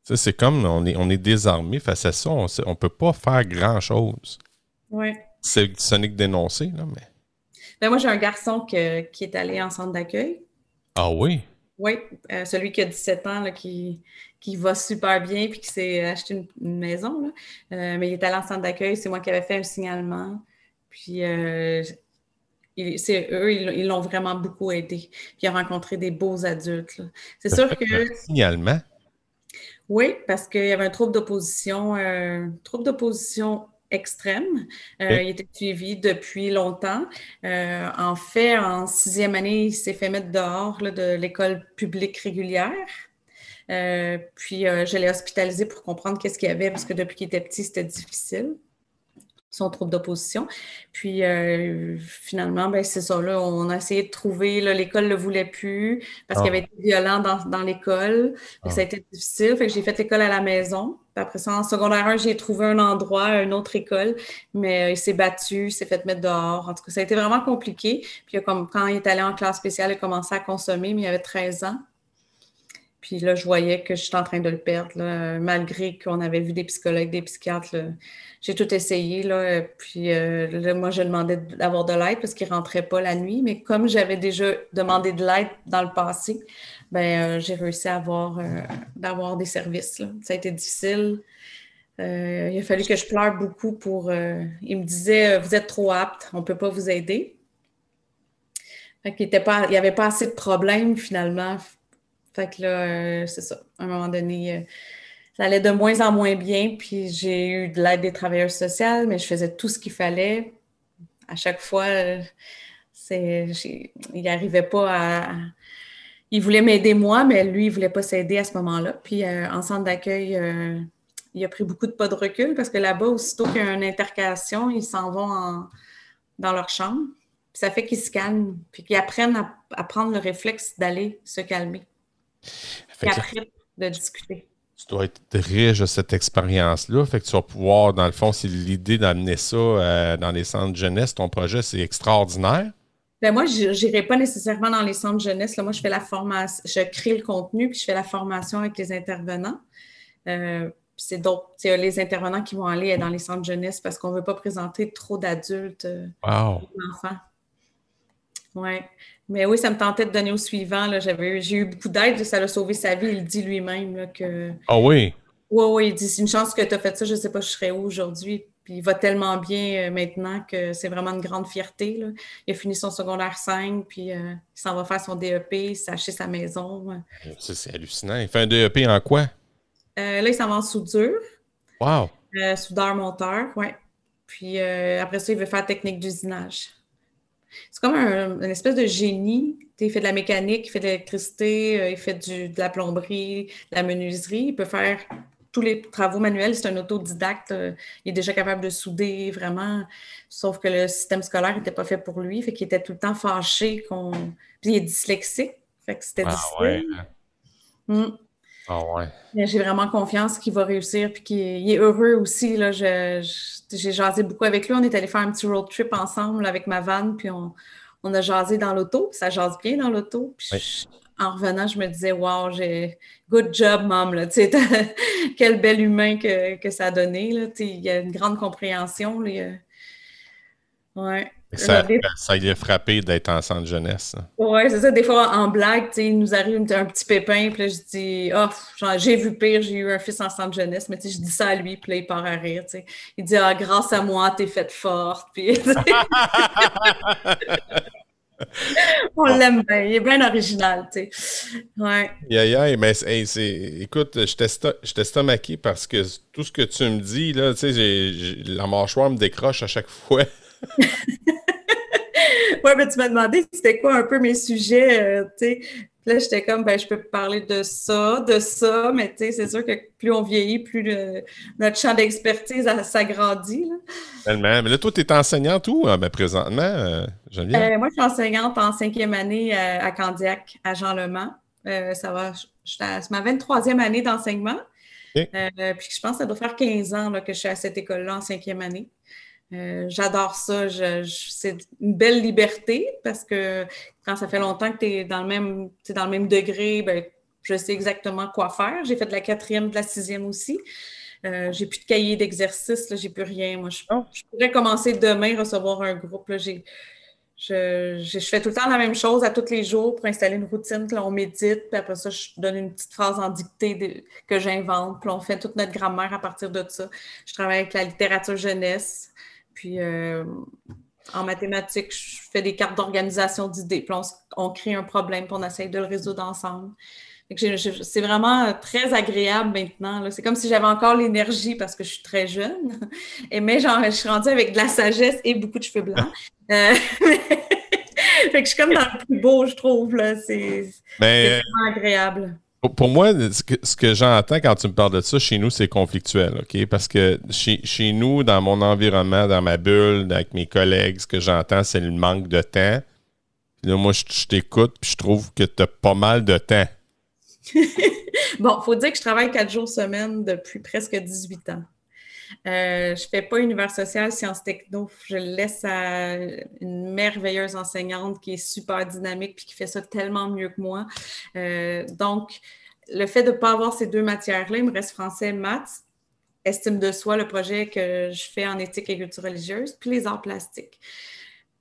Speaker 1: c'est comme on est, on est désarmé face à ça. On ne peut pas faire grand-chose.
Speaker 2: Oui.
Speaker 1: C'est, ce n'est que dénoncer, là, mais.
Speaker 2: Ben moi, j'ai un garçon qui est allé en centre d'accueil.
Speaker 1: Ah oui?
Speaker 2: Oui, euh, celui qui a 17 ans, là, qui, qui va super bien puis qui s'est acheté une, maison. Là. Euh, mais il est allé en centre d'accueil. C'est moi qui avais fait un signalement. Puis euh, eux, ils l'ont vraiment beaucoup aidé. Puis il a rencontré des beaux adultes. C'est sûr que.
Speaker 1: Signalement?
Speaker 2: Oui, parce qu'il y avait un trouble d'opposition, un trouble d'opposition extrême. Euh, il était suivi depuis longtemps. Euh, en fait, en sixième année, il s'est fait mettre dehors de l'école publique régulière. Euh, puis je l'ai hospitalisé pour comprendre qu'est-ce qu'il y avait, parce que depuis qu'il était petit, c'était difficile son trouble d'opposition. Puis euh, finalement, ben, c'est ça, là, on a essayé de trouver, l'école ne le voulait plus parce qu'il y ah. avait été violent dans, dans l'école. Ça a ah. été difficile. Fait que j'ai fait l'école à la maison. Puis après ça, en secondaire 1, j'ai trouvé un endroit, une autre école, mais euh, il s'est battu, il s'est fait mettre dehors. En tout cas, ça a été vraiment compliqué. Puis comme, quand il est allé en classe spéciale, il a commencé à consommer, mais il avait 13 ans. Puis là, je voyais que j'étais en train de le perdre, malgré qu'on avait vu des psychologues, des psychiatres. J'ai tout essayé. Là, puis euh, moi, je demandais d'avoir de l'aide parce qu'il ne rentrait pas la nuit. Mais comme j'avais déjà demandé de l'aide dans le passé, ben, euh, j'ai réussi à avoir, euh, d'avoir des services. Ça a été difficile. il a fallu que je pleure beaucoup pour. il me disait Vous êtes trop apte, on ne peut pas vous aider. Il n'y avait pas assez de problèmes finalement fait que là, euh, c'est ça. À un moment donné, euh, ça allait de moins en moins bien. Puis j'ai eu de l'aide des travailleurs sociaux, mais je faisais tout ce qu'il fallait. À chaque fois, euh, il n'arrivait pas à. Il voulait m'aider moi, mais lui, il ne voulait pas s'aider à ce moment-là. Puis en centre d'accueil, il a pris beaucoup de pas de recul parce que là-bas, aussitôt qu'il y a une intercation, ils s'en vont dans leur chambre. Puis ça fait qu'ils se calment, puis qu'ils apprennent à prendre le réflexe d'aller se calmer. Et après, de discuter.
Speaker 3: Tu dois être riche de cette expérience-là. Fait que tu vas pouvoir, dans le fond, c'est l'idée d'amener ça euh, dans les centres de jeunesse. Ton projet, c'est extraordinaire.
Speaker 2: Ben moi, je n'irai pas nécessairement dans les centres de jeunesse. Là, moi, je fais la formation, je crée le contenu, puis je fais la formation avec les intervenants. Euh, c'est d'autres, les intervenants qui vont aller dans les centres de jeunesse parce qu'on ne veut pas présenter trop d'adultes euh,
Speaker 3: wow.
Speaker 2: enfants. Oui. Mais oui, ça me tentait de donner au suivant. j'ai eu beaucoup d'aide, ça a sauvé sa vie. Il dit lui-même que.
Speaker 3: Ah oui?
Speaker 2: Oui, oui, il dit c'est une chance que tu as fait ça, je ne sais pas, je serais où aujourd'hui. Puis il va tellement bien euh, maintenant que c'est vraiment une grande fierté. Il a fini son secondaire 5, puis euh, il s'en va faire son DEP, acheté sa maison.
Speaker 3: c'est hallucinant. Il fait un DEP en quoi?
Speaker 2: Euh, là, il s'en va en soudure.
Speaker 3: Wow!
Speaker 2: soudeur-monteur, oui. Puis après ça, il veut faire technique d'usinage. C'est comme un, une espèce de génie. Il fait de la mécanique, il fait de l'électricité, euh, il fait de la plomberie, de la menuiserie. Il peut faire tous les travaux manuels. C'est un autodidacte. Euh, il est déjà capable de souder vraiment. Sauf que le système scolaire n'était pas fait pour lui. Fait qu'il était tout le temps fâché qu'on. Puis il est dyslexique. Fait que c'était ah difficile.
Speaker 3: Hum. Ah ouais.
Speaker 2: J'ai vraiment confiance qu'il va réussir puis qu'il est heureux aussi. Là. j'ai jasé beaucoup avec lui. On est allé faire un petit road trip ensemble avec ma vanne, puis on, a jasé dans l'auto. Ça jase bien dans l'auto. en revenant, je me disais, wow, j'ai good job, mom. Là. quel bel humain que, ça a donné. Là. Il y a une grande compréhension. Là. Ouais.
Speaker 3: Ça, ça y est frappé d'être en centre jeunesse.
Speaker 2: Oui, c'est ça. Des fois, en blague, il nous arrive un petit pépin, puis là, je dis Oh, j'ai vu pire, j'ai eu un fils en centre jeunesse, mais je dis ça à lui, puis là, il part à rire. Il dit Ah, grâce à moi, t'es faite forte. Puis, On l'aime bien, il est bien original, tu sais. Ouais.
Speaker 3: Yeah, mais écoute, je t'estomaquais parce que tout ce que tu me dis, là, tu sais, la mâchoire me décroche à chaque fois.
Speaker 2: ouais, mais tu m'as demandé c'était quoi un peu mes sujets, euh, tu sais. Là, j'étais comme, ben, je peux parler de ça, de ça, mais tu sais, c'est sûr que plus on vieillit, plus notre champ d'expertise s'agrandit.
Speaker 3: Tellement. Mais là, toi, tu es enseignante où, euh, ben, présentement, euh,
Speaker 2: Geneviève? moi, je suis enseignante en cinquième année à Candiac, à Jean Lemant. ça va, c'est ma 23e année d'enseignement. puis je pense que ça doit faire 15 ans là, que je suis à cette école-là en cinquième année. Euh, j'adore ça. c'est une belle liberté parce que quand ça fait longtemps que tu es dans le même, dans le même degré, ben, je sais exactement quoi faire. J'ai fait de la quatrième, de la sixième aussi. Euh, j'ai plus de cahier d'exercice, j'ai plus rien. Moi, oh. je, pourrais commencer demain recevoir un groupe. Là, je, je, fais tout le temps la même chose à tous les jours pour installer une routine. Là, on médite, puis après ça, je donne une petite phrase en dictée que j'invente. Puis on fait toute notre grammaire à partir de ça. Je travaille avec la littérature jeunesse. Puis euh, en mathématiques, je fais des cartes d'organisation d'idées. Puis on, crée un problème, puis on essaye de le résoudre ensemble. C'est vraiment très agréable maintenant. C'est comme si j'avais encore l'énergie parce que je suis très jeune. Et mais genre, je suis rendue avec de la sagesse et beaucoup de cheveux blancs. Euh, fait que je suis comme dans le plus beau, je trouve. C'est vraiment agréable.
Speaker 3: Pour moi, ce que, j'entends quand tu me parles de ça, chez nous, c'est conflictuel, OK? Parce que chez, nous, dans mon environnement, dans ma bulle, avec mes collègues, ce que j'entends, c'est le manque de temps. là, moi, je, t'écoute, puis je trouve que tu as pas mal de temps.
Speaker 2: bon, faut dire que je travaille quatre jours semaine depuis presque 18 ans. Euh, je ne fais pas univers social, sciences techno. Je le laisse à une merveilleuse enseignante qui est super dynamique puis qui fait ça tellement mieux que moi. Euh, donc, le fait de ne pas avoir ces deux matières-là, il me reste français, maths, estime de soi, le projet que je fais en éthique et culture religieuse, puis les arts plastiques.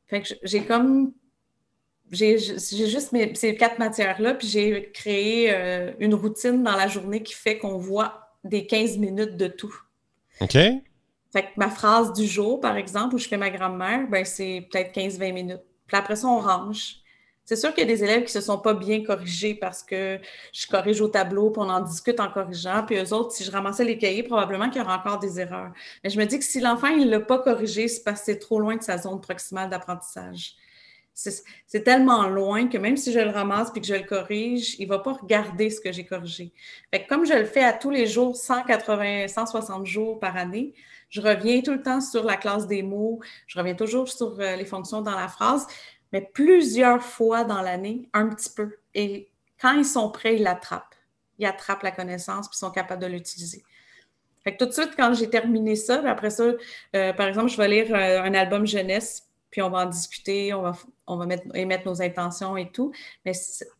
Speaker 2: Fait que j'ai comme j'ai juste ces quatre matières-là, puis j'ai créé euh, une routine dans la journée qui fait qu'on voit des 15 minutes de tout.
Speaker 3: OK.
Speaker 2: Fait que ma phrase du jour, par exemple, où je fais ma grand-mère, ben c'est peut-être 15-20 minutes. Puis après ça, on range. C'est sûr qu'il y a des élèves qui ne se sont pas bien corrigés parce que je corrige au tableau, puis on en discute en corrigeant. Puis eux autres, si je ramassais les cahiers, probablement qu'il y aurait encore des erreurs. Mais je me dis que si l'enfant, ne l'a pas corrigé, c'est parce que c'est trop loin de sa zone proximale d'apprentissage c'est tellement loin que même si je le ramasse puis que je le corrige, il ne va pas regarder ce que j'ai corrigé. Comme je le fais à tous les jours, 180, 160 jours par année, je reviens tout le temps sur la classe des mots, je reviens toujours sur euh, les fonctions dans la phrase, mais plusieurs fois dans l'année, un petit peu. Et quand ils sont prêts, ils l'attrapent. Ils attrapent la connaissance puis sont capables de l'utiliser. Fait tout de suite, quand j'ai terminé ça, après ça, euh, par exemple, je vais lire euh, un album jeunesse puis on va en discuter, on va, on va mettre, émettre nos intentions et tout. Mais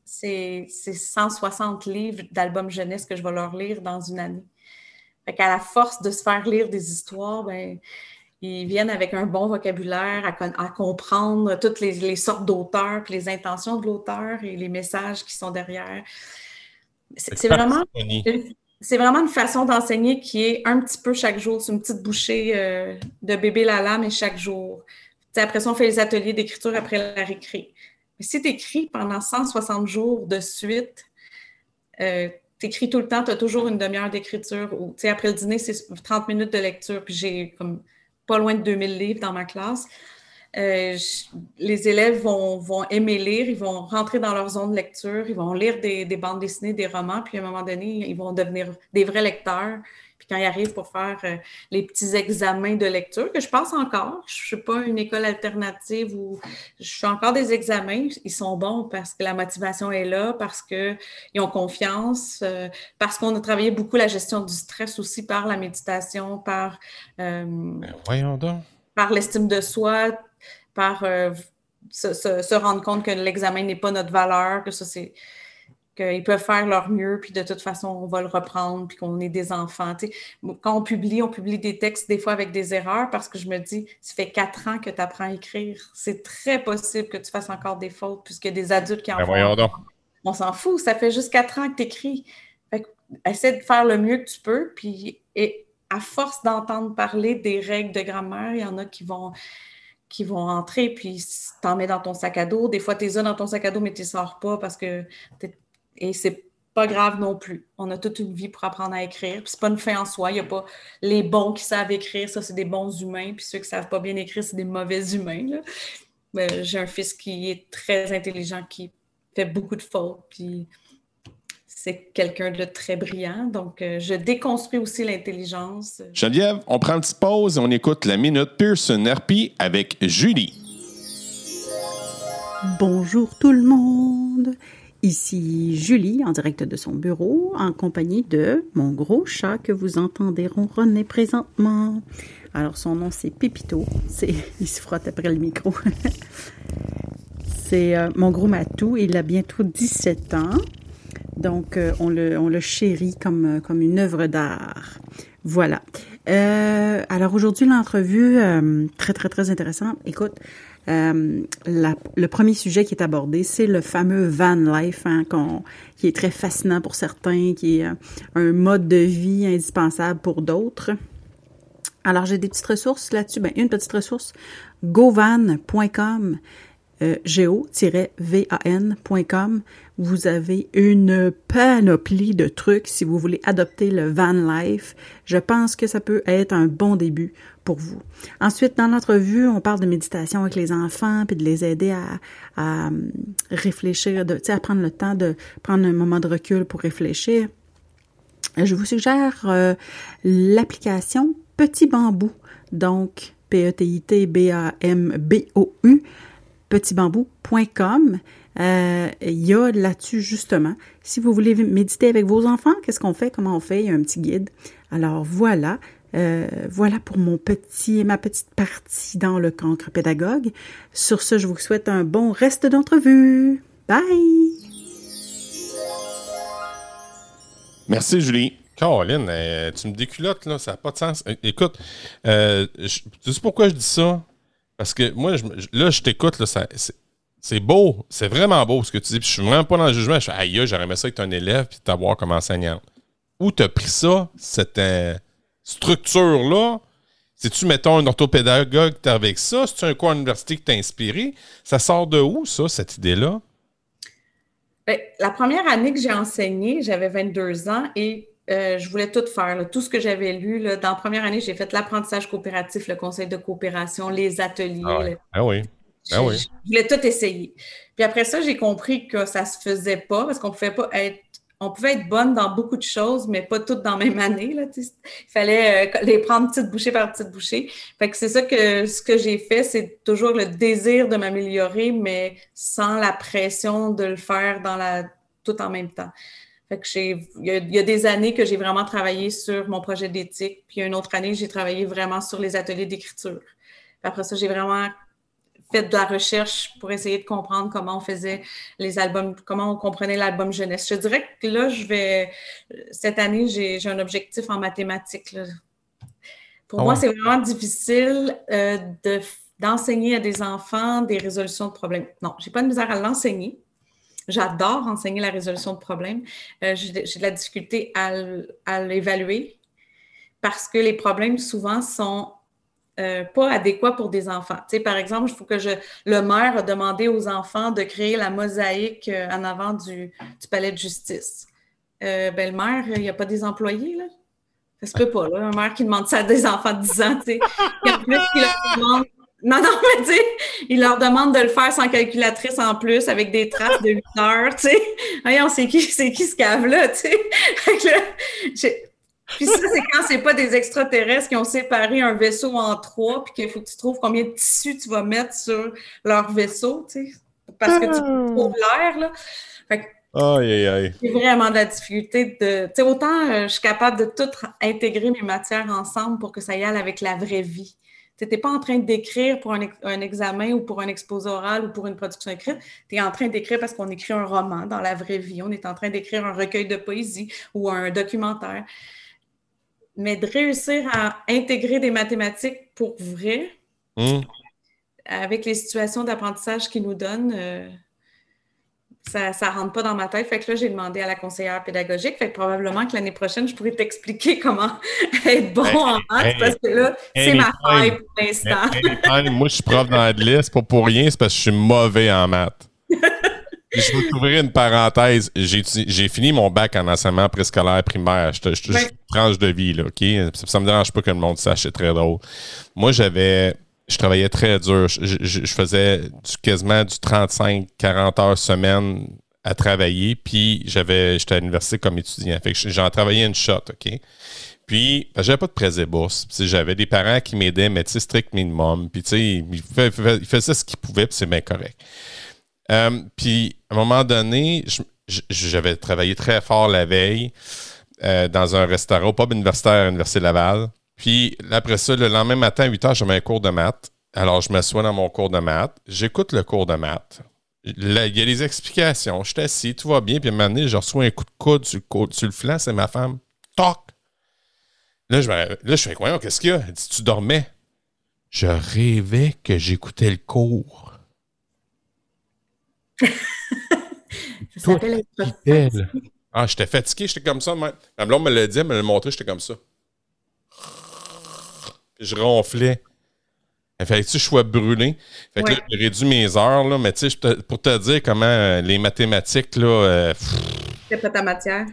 Speaker 2: c'est 160 livres d'albums jeunesse que je vais leur lire dans une année. Fait qu'à la force de se faire lire des histoires, ben, ils viennent avec un bon vocabulaire, à, comprendre toutes les, sortes d'auteurs, puis les intentions de l'auteur et les messages qui sont derrière. C'est vraiment, c'est vraiment une façon d'enseigner qui est un petit peu chaque jour. C'est une petite bouchée euh, de bébé Lala, mais chaque jour après ça, on fait les ateliers d'écriture après la récré. Mais si tu écris pendant 160 jours de suite, euh, tu écris tout le temps, tu as toujours une demi-heure d'écriture. Ou, après le dîner, c'est 30 minutes de lecture, puis j'ai comme pas loin de 2000 livres dans ma classe. Euh, les élèves vont, aimer lire, ils vont rentrer dans leur zone de lecture, ils vont lire des bandes dessinées, des romans, puis à un moment donné, ils vont devenir des vrais lecteurs quand ils arrivent pour faire euh, les petits examens de lecture, que je passe encore. Je ne suis pas une école alternative où je fais encore des examens. Ils sont bons parce que la motivation est là, parce qu'ils ont confiance, euh, parce qu'on a travaillé beaucoup la gestion du stress aussi par la méditation, par,
Speaker 3: euh, ben,
Speaker 2: par l'estime de soi, par se, se, rendre compte que l'examen n'est pas notre valeur, que ça c'est qu'ils peuvent faire leur mieux, puis de toute façon, on va le reprendre, puis qu'on est des enfants. quand on publie, on publie des textes des fois avec des erreurs parce que je me dis, ça fait quatre ans que tu apprends à écrire. C'est très possible que tu fasses encore des fautes a des adultes qui en
Speaker 3: ben font.
Speaker 2: On s'en fout, ça fait juste quatre ans que tu écris. essaie de faire le mieux que tu peux, puis et à force d'entendre parler des règles de grammaire, il y en a qui vont qui vont entrer, puis t'en mets dans ton sac à dos. Des fois, tu les as dans ton sac à dos, mais tu ne sors pas parce que et c'est pas grave non plus. On a toute une vie pour apprendre à écrire. Puis c'est pas une fin en soi. Il n'y a pas les bons qui savent écrire, ça, c'est des bons humains. Puis ceux qui savent pas bien écrire, c'est des mauvais humains. j'ai un fils qui est très intelligent, qui fait beaucoup de fautes. Puis c'est quelqu'un de très brillant. Donc, euh, je déconstruis aussi l'intelligence.
Speaker 3: Geneviève, on prend une petite pause et on écoute la Minute Pearson RP avec Julie.
Speaker 4: Bonjour tout le monde. Ici Julie, en direct de son bureau, en compagnie de mon gros chat que vous entendez ronronner présentement. Alors, son nom, c'est Pépito. C'est, il se frotte après le micro. c'est euh, mon gros matou. Il a bientôt 17 ans. Donc, euh, on, le, on le chérit comme, euh, comme une œuvre d'art. Voilà. alors, aujourd'hui, l'entrevue, très, très, très intéressante. Écoute, euh, le premier sujet qui est abordé, c'est le fameux van life, hein, qui est très fascinant pour certains, qui est euh, un mode de vie indispensable pour d'autres. Alors, j'ai des petites ressources là-dessus. Ben, une petite ressource, govan.com, euh, go-van.com. Vous avez une panoplie de trucs si vous voulez adopter le van life. Je pense que ça peut être un bon début pour vous. Ensuite, dans l'entrevue, on parle de méditation avec les enfants, puis de les aider à, à hum, réfléchir, de, à prendre le temps de prendre un moment de recul pour réfléchir. Je vous suggère euh, l'application Petit Bambou, donc P-E-T-I-T-B-A-M-B-O-U, petitbambou.com. Euh, il y a là-dessus justement, si vous voulez méditer avec vos enfants, qu'est-ce qu'on fait, comment on fait, il y a un petit guide. Alors voilà, euh, voilà pour mon petit, ma petite partie dans le cancre pédagogue. Sur ce, je vous souhaite un bon reste d'entrevue. Bye!
Speaker 3: Merci, Julie.
Speaker 1: Caroline, euh, tu me déculottes, là, ça n'a pas de sens. Écoute, euh, tu sais pourquoi je dis ça? Parce que moi, là, je t'écoute, c'est beau, c'est vraiment beau ce que tu dis. Puis je suis vraiment pas dans le jugement. Je fais, aïe, j'aurais aimé ça être un élève puis t'avoir comme enseignante. Où t'as pris ça, cette structure-là? Si-tu, mettons, un orthopédagogue, avec ça? Si tu un cours à l'université qui t'a inspiré? Ça sort de où, ça, cette idée-là?
Speaker 2: Ben, la première année que j'ai enseigné, j'avais 22 ans et euh, je voulais tout faire. Tout ce que j'avais lu, là, dans la première année, j'ai fait l'apprentissage coopératif, le conseil de coopération, les ateliers.
Speaker 1: Ah, ah oui.
Speaker 2: Ah oui. Je, voulais tout essayer. Puis après ça, j'ai compris que ça se faisait pas parce qu'on pouvait pas être on pouvait être bonne dans beaucoup de choses, mais pas toutes dans la même année. Là, il fallait euh, les prendre petite bouchée par petite bouchée. Fait que c'est ça que ce que j'ai fait, c'est toujours le désir de m'améliorer, mais sans la pression de le faire dans la tout en même temps. Fait que il y, a, des années que j'ai vraiment travaillé sur mon projet d'éthique, puis une autre année, j'ai travaillé vraiment sur les ateliers d'écriture. Après ça, j'ai vraiment fait de la recherche pour essayer de comprendre comment on faisait les albums, comment on comprenait l'album jeunesse. Je dirais que là, je vais. Cette année, j'ai un objectif en mathématiques. Pour ah moi, c'est vraiment difficile euh, d'enseigner à des enfants des résolutions de problèmes. Non, j'ai pas de misère à l'enseigner. J'adore enseigner la résolution de problèmes. Euh, j'ai de la difficulté à l'évaluer parce que les problèmes souvent sont euh, pas adéquat pour des enfants. Par exemple, il faut que je. Le maire a demandé aux enfants de créer la mosaïque euh, en avant du, palais de justice. Ben, le maire, il n'y a pas des employés, là. Ça se peut pas, là. Un maire qui demande ça à des enfants de 10 ans, tu sais. en plus, il leur demande. Non, non, mais tu sais, il leur demande de le faire sans calculatrice en plus, avec des traces de 8 heures, tu sais. Voyons, c'est qui, c'est qui ce cave-là, tu sais? Puis ça, c'est quand c'est pas des extraterrestres qui ont séparé un vaisseau en trois, puis qu'il faut que tu trouves combien de tissus tu vas mettre sur leur vaisseau, tu sais, parce que tu ah. trouves l'air, là. Fait
Speaker 1: Aïe, aïe,
Speaker 2: J'ai vraiment de la difficulté de. Tu sais, autant euh, je suis capable de tout intégrer mes matières ensemble pour que ça y aille avec la vraie vie. Tu n'es pas en train d'écrire pour un, un, examen ou pour un exposé oral ou pour une production écrite. Tu es en train d'écrire parce qu'on écrit un roman dans la vraie vie. On est en train d'écrire un recueil de poésie ou un documentaire mais de réussir à intégrer des mathématiques pour vrai, hmm. avec les situations d'apprentissage qu'ils nous donnent, euh, ça ne rentre pas dans ma tête. Fait que là, j'ai demandé à la conseillère pédagogique. Fait que probablement que l'année prochaine, je pourrais t'expliquer comment être bon en maths parce que là, c'est ma faille pour l'instant.
Speaker 1: moi, je suis prof dans c'est pas pour rien, c'est parce que je suis mauvais en maths. je vais t'ouvrir une parenthèse. J'ai fini mon bac en enseignement préscolaire primaire. Je suis tranche de vie, là, OK? Ça, me dérange pas que le monde sache, c'est très drôle. Moi, j'avais. Je travaillais très dur. Je, faisais quasiment du 35-40 heures semaine à travailler. Puis j'avais j'étais à l'université comme étudiant. J'en travaillais une shot, OK? Puis, j'avais pas de prêts et bourses. J'avais des parents qui m'aidaient, mais tu sais, strict minimum. Puis, tu sais, ils faisaient ce qu'ils pouvaient, puis c'est bien correct. Euh, puis, à un moment donné, j'avais travaillé très fort la veille euh, dans un restaurant, au pub universitaire à l'Université Laval. Puis, après ça, le lendemain matin, à 8 h, j'avais un cours de maths. Alors, je m'assois dans mon cours de maths. J'écoute le cours de maths. il y a des explications. Je suis assis, tout va bien. Puis, à un moment donné, je reçois un coup de coude sur le, flanc. C'est ma femme. Toc! Là, je, là, je fais, quoi? Qu'est-ce qu'il y a? Elle dit, tu dormais? Je rêvais que j'écoutais le cours.
Speaker 2: ça s'appelle
Speaker 1: Ah, j'étais fatigué, j'étais comme ça. Ma blonde me l'a dit, elle me l'a montré, j'étais comme ça. Je ronflais. Il fallait que je sois brûlé. Fait que j'ai réduit mes heures, là, mais tu sais, pour te dire comment euh, les mathématiques, là. Euh,
Speaker 2: C'est pas ta matière?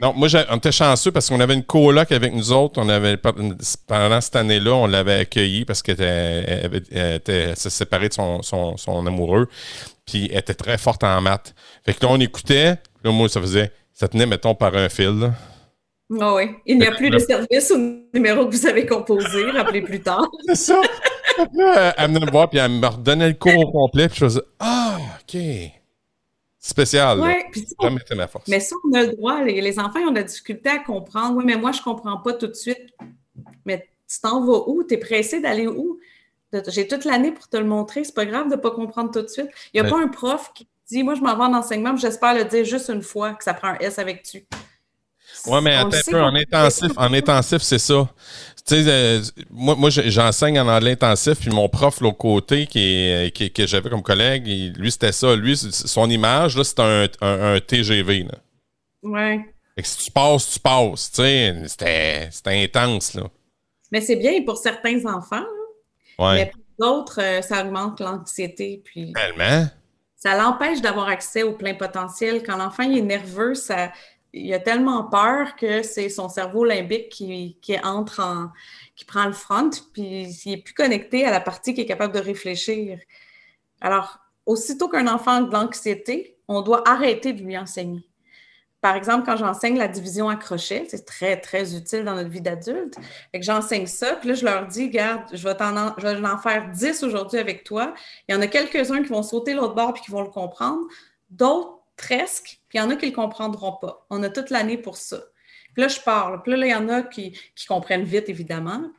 Speaker 1: Non, moi, on était chanceux parce qu'on avait une coloc avec nous autres. On avait, pendant cette année-là, on l'avait accueillie parce qu'elle était, s'est séparée de son, son, son, amoureux. Puis elle était très forte en maths. Fait que là, on écoutait. Là, moi, ça faisait. Ça tenait, mettons, par un fil.
Speaker 2: Ah oui. Il n'y a plus de service au numéro que vous avez composé. Rappelez plus tard.
Speaker 1: C'est ça. elle venait me voir, puis elle me redonnait le cours au complet. Puis je faisais Ah, OK. Spécial.
Speaker 2: Oui, puis ma force. Mais ça, on a le droit. Les, enfants ils ont de la difficulté à comprendre. Oui, mais moi, je ne comprends pas tout de suite. Mais tu t'en vas où? Tu es pressé d'aller où? J'ai toute l'année pour te le montrer. C'est pas grave de ne pas comprendre tout de suite. Il n'y a pas un prof qui dit Moi, je m'en vais en enseignement, j'espère le dire juste une fois que ça prend un S avec tu.
Speaker 1: Ouais, mais attends un peu, en intensif, en intensif, c'est ça. Tu sais, euh, moi, moi j'enseigne en anglais intensif, puis mon prof, l'autre côté, qui, qui que j'avais comme collègue, lui, c'était ça. Lui, son image, là, c'était un, un, TGV. Là.
Speaker 2: Ouais.
Speaker 1: Fait que si tu passes, tu passes. Tu sais, c'était intense, là.
Speaker 2: Mais c'est bien pour certains enfants. Ouais. Mais pour d'autres, euh, ça augmente l'anxiété. Puis...
Speaker 1: Tellement.
Speaker 2: Ça l'empêche d'avoir accès au plein potentiel. Quand l'enfant est nerveux, ça il a tellement peur que c'est son cerveau limbique qui, entre en, qui prend le front, puis il est plus connecté à la partie qui est capable de réfléchir. Alors, aussitôt qu'un enfant a de l'anxiété, on doit arrêter de lui enseigner. Par exemple, quand j'enseigne la division à crochet, c'est très, très utile dans notre vie d'adulte. J'enseigne ça, puis là, je leur dis, regarde, je vais, en, je vais en faire 10 aujourd'hui avec toi. Il y en a quelques-uns qui vont sauter l'autre bord puis qui vont le comprendre. D'autres presque, puis il y en a qui ne le comprendront pas. On a toute l'année pour ça. Puis là, je parle. Puis là, il y en a qui, comprennent vite, évidemment,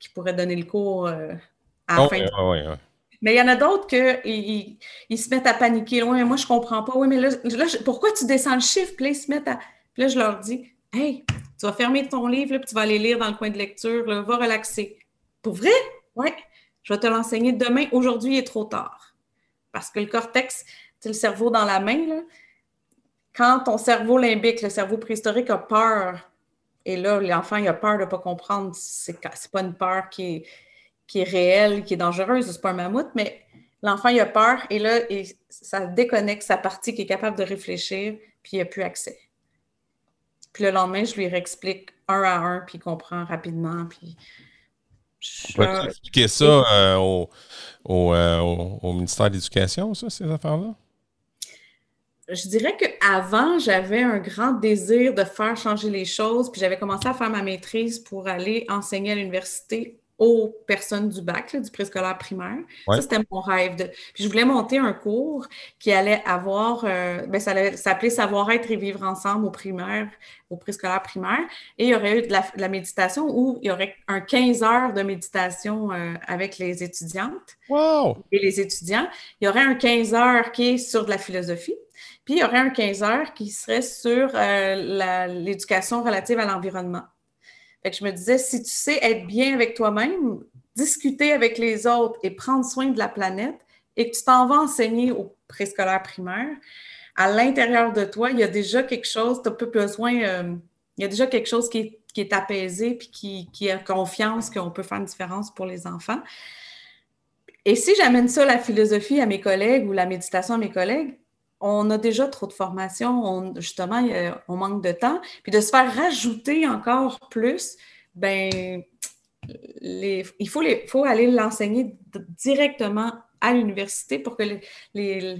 Speaker 2: qui pourraient donner le cours euh, à la
Speaker 1: oh, fin.
Speaker 2: Mais il y en a d'autres qui ils, se mettent à paniquer. Oui, mais moi, je ne comprends pas. Oui, mais là, pourquoi tu descends le chiffre? Puis là, ils se mettent à. Puis là, je leur dis Hey, tu vas fermer ton livre, puis tu vas aller lire dans le coin de lecture, va relaxer. Pour vrai? Oui. Je vais te l'enseigner demain. Aujourd'hui, il est trop tard. Parce que le cortex, le cerveau dans la main, là, quand ton cerveau limbique, le cerveau préhistorique a peur, et là, l'enfant il a peur de ne pas comprendre, c'est pas une peur qui est, qui est réelle, qui est dangereuse, c'est pas un mammouth, mais l'enfant il a peur, et là, ça déconnecte sa partie qui est capable de réfléchir, puis il n'a plus accès. Puis le lendemain, je lui réexplique un à un, puis il comprend rapidement, puis...
Speaker 1: Je... peux expliquer ça euh, au, euh, au, au, ministère de l'Éducation, ça, ces affaires-là?
Speaker 2: Je dirais qu'avant, j'avais un grand désir de faire changer les choses, puis j'avais commencé à faire ma maîtrise pour aller enseigner à l'université aux personnes du bac, du préscolaire primaire. Ça, c'était mon rêve. De... Puis je voulais monter un cours qui allait avoir, euh, ben, ça allait s'appeler Savoir-être et vivre ensemble au primaire, au préscolaire primaire. Et il y aurait eu de la, méditation où il y aurait un 15 heures de méditation euh, avec les étudiantes et les étudiants. Il y aurait un 15 heures qui est sur de la philosophie. Puis il y aurait un 15 heures qui serait sur euh, l'éducation relative à l'environnement. Fait que je me disais, si tu sais être bien avec toi-même, discuter avec les autres et prendre soin de la planète et que tu t'en vas enseigner au préscolaire primaire, à l'intérieur de toi, il y a déjà quelque chose, tu n'as pas besoin, euh, il y a déjà quelque chose qui est, qui est apaisé puis qui, qui a confiance qu'on peut faire une différence pour les enfants. Et si j'amène ça, la philosophie, à mes collègues ou la méditation à mes collègues, on a déjà trop de formation, justement, on manque de temps. Puis de se faire rajouter encore plus, ben, il faut, aller l'enseigner directement à l'université pour que les,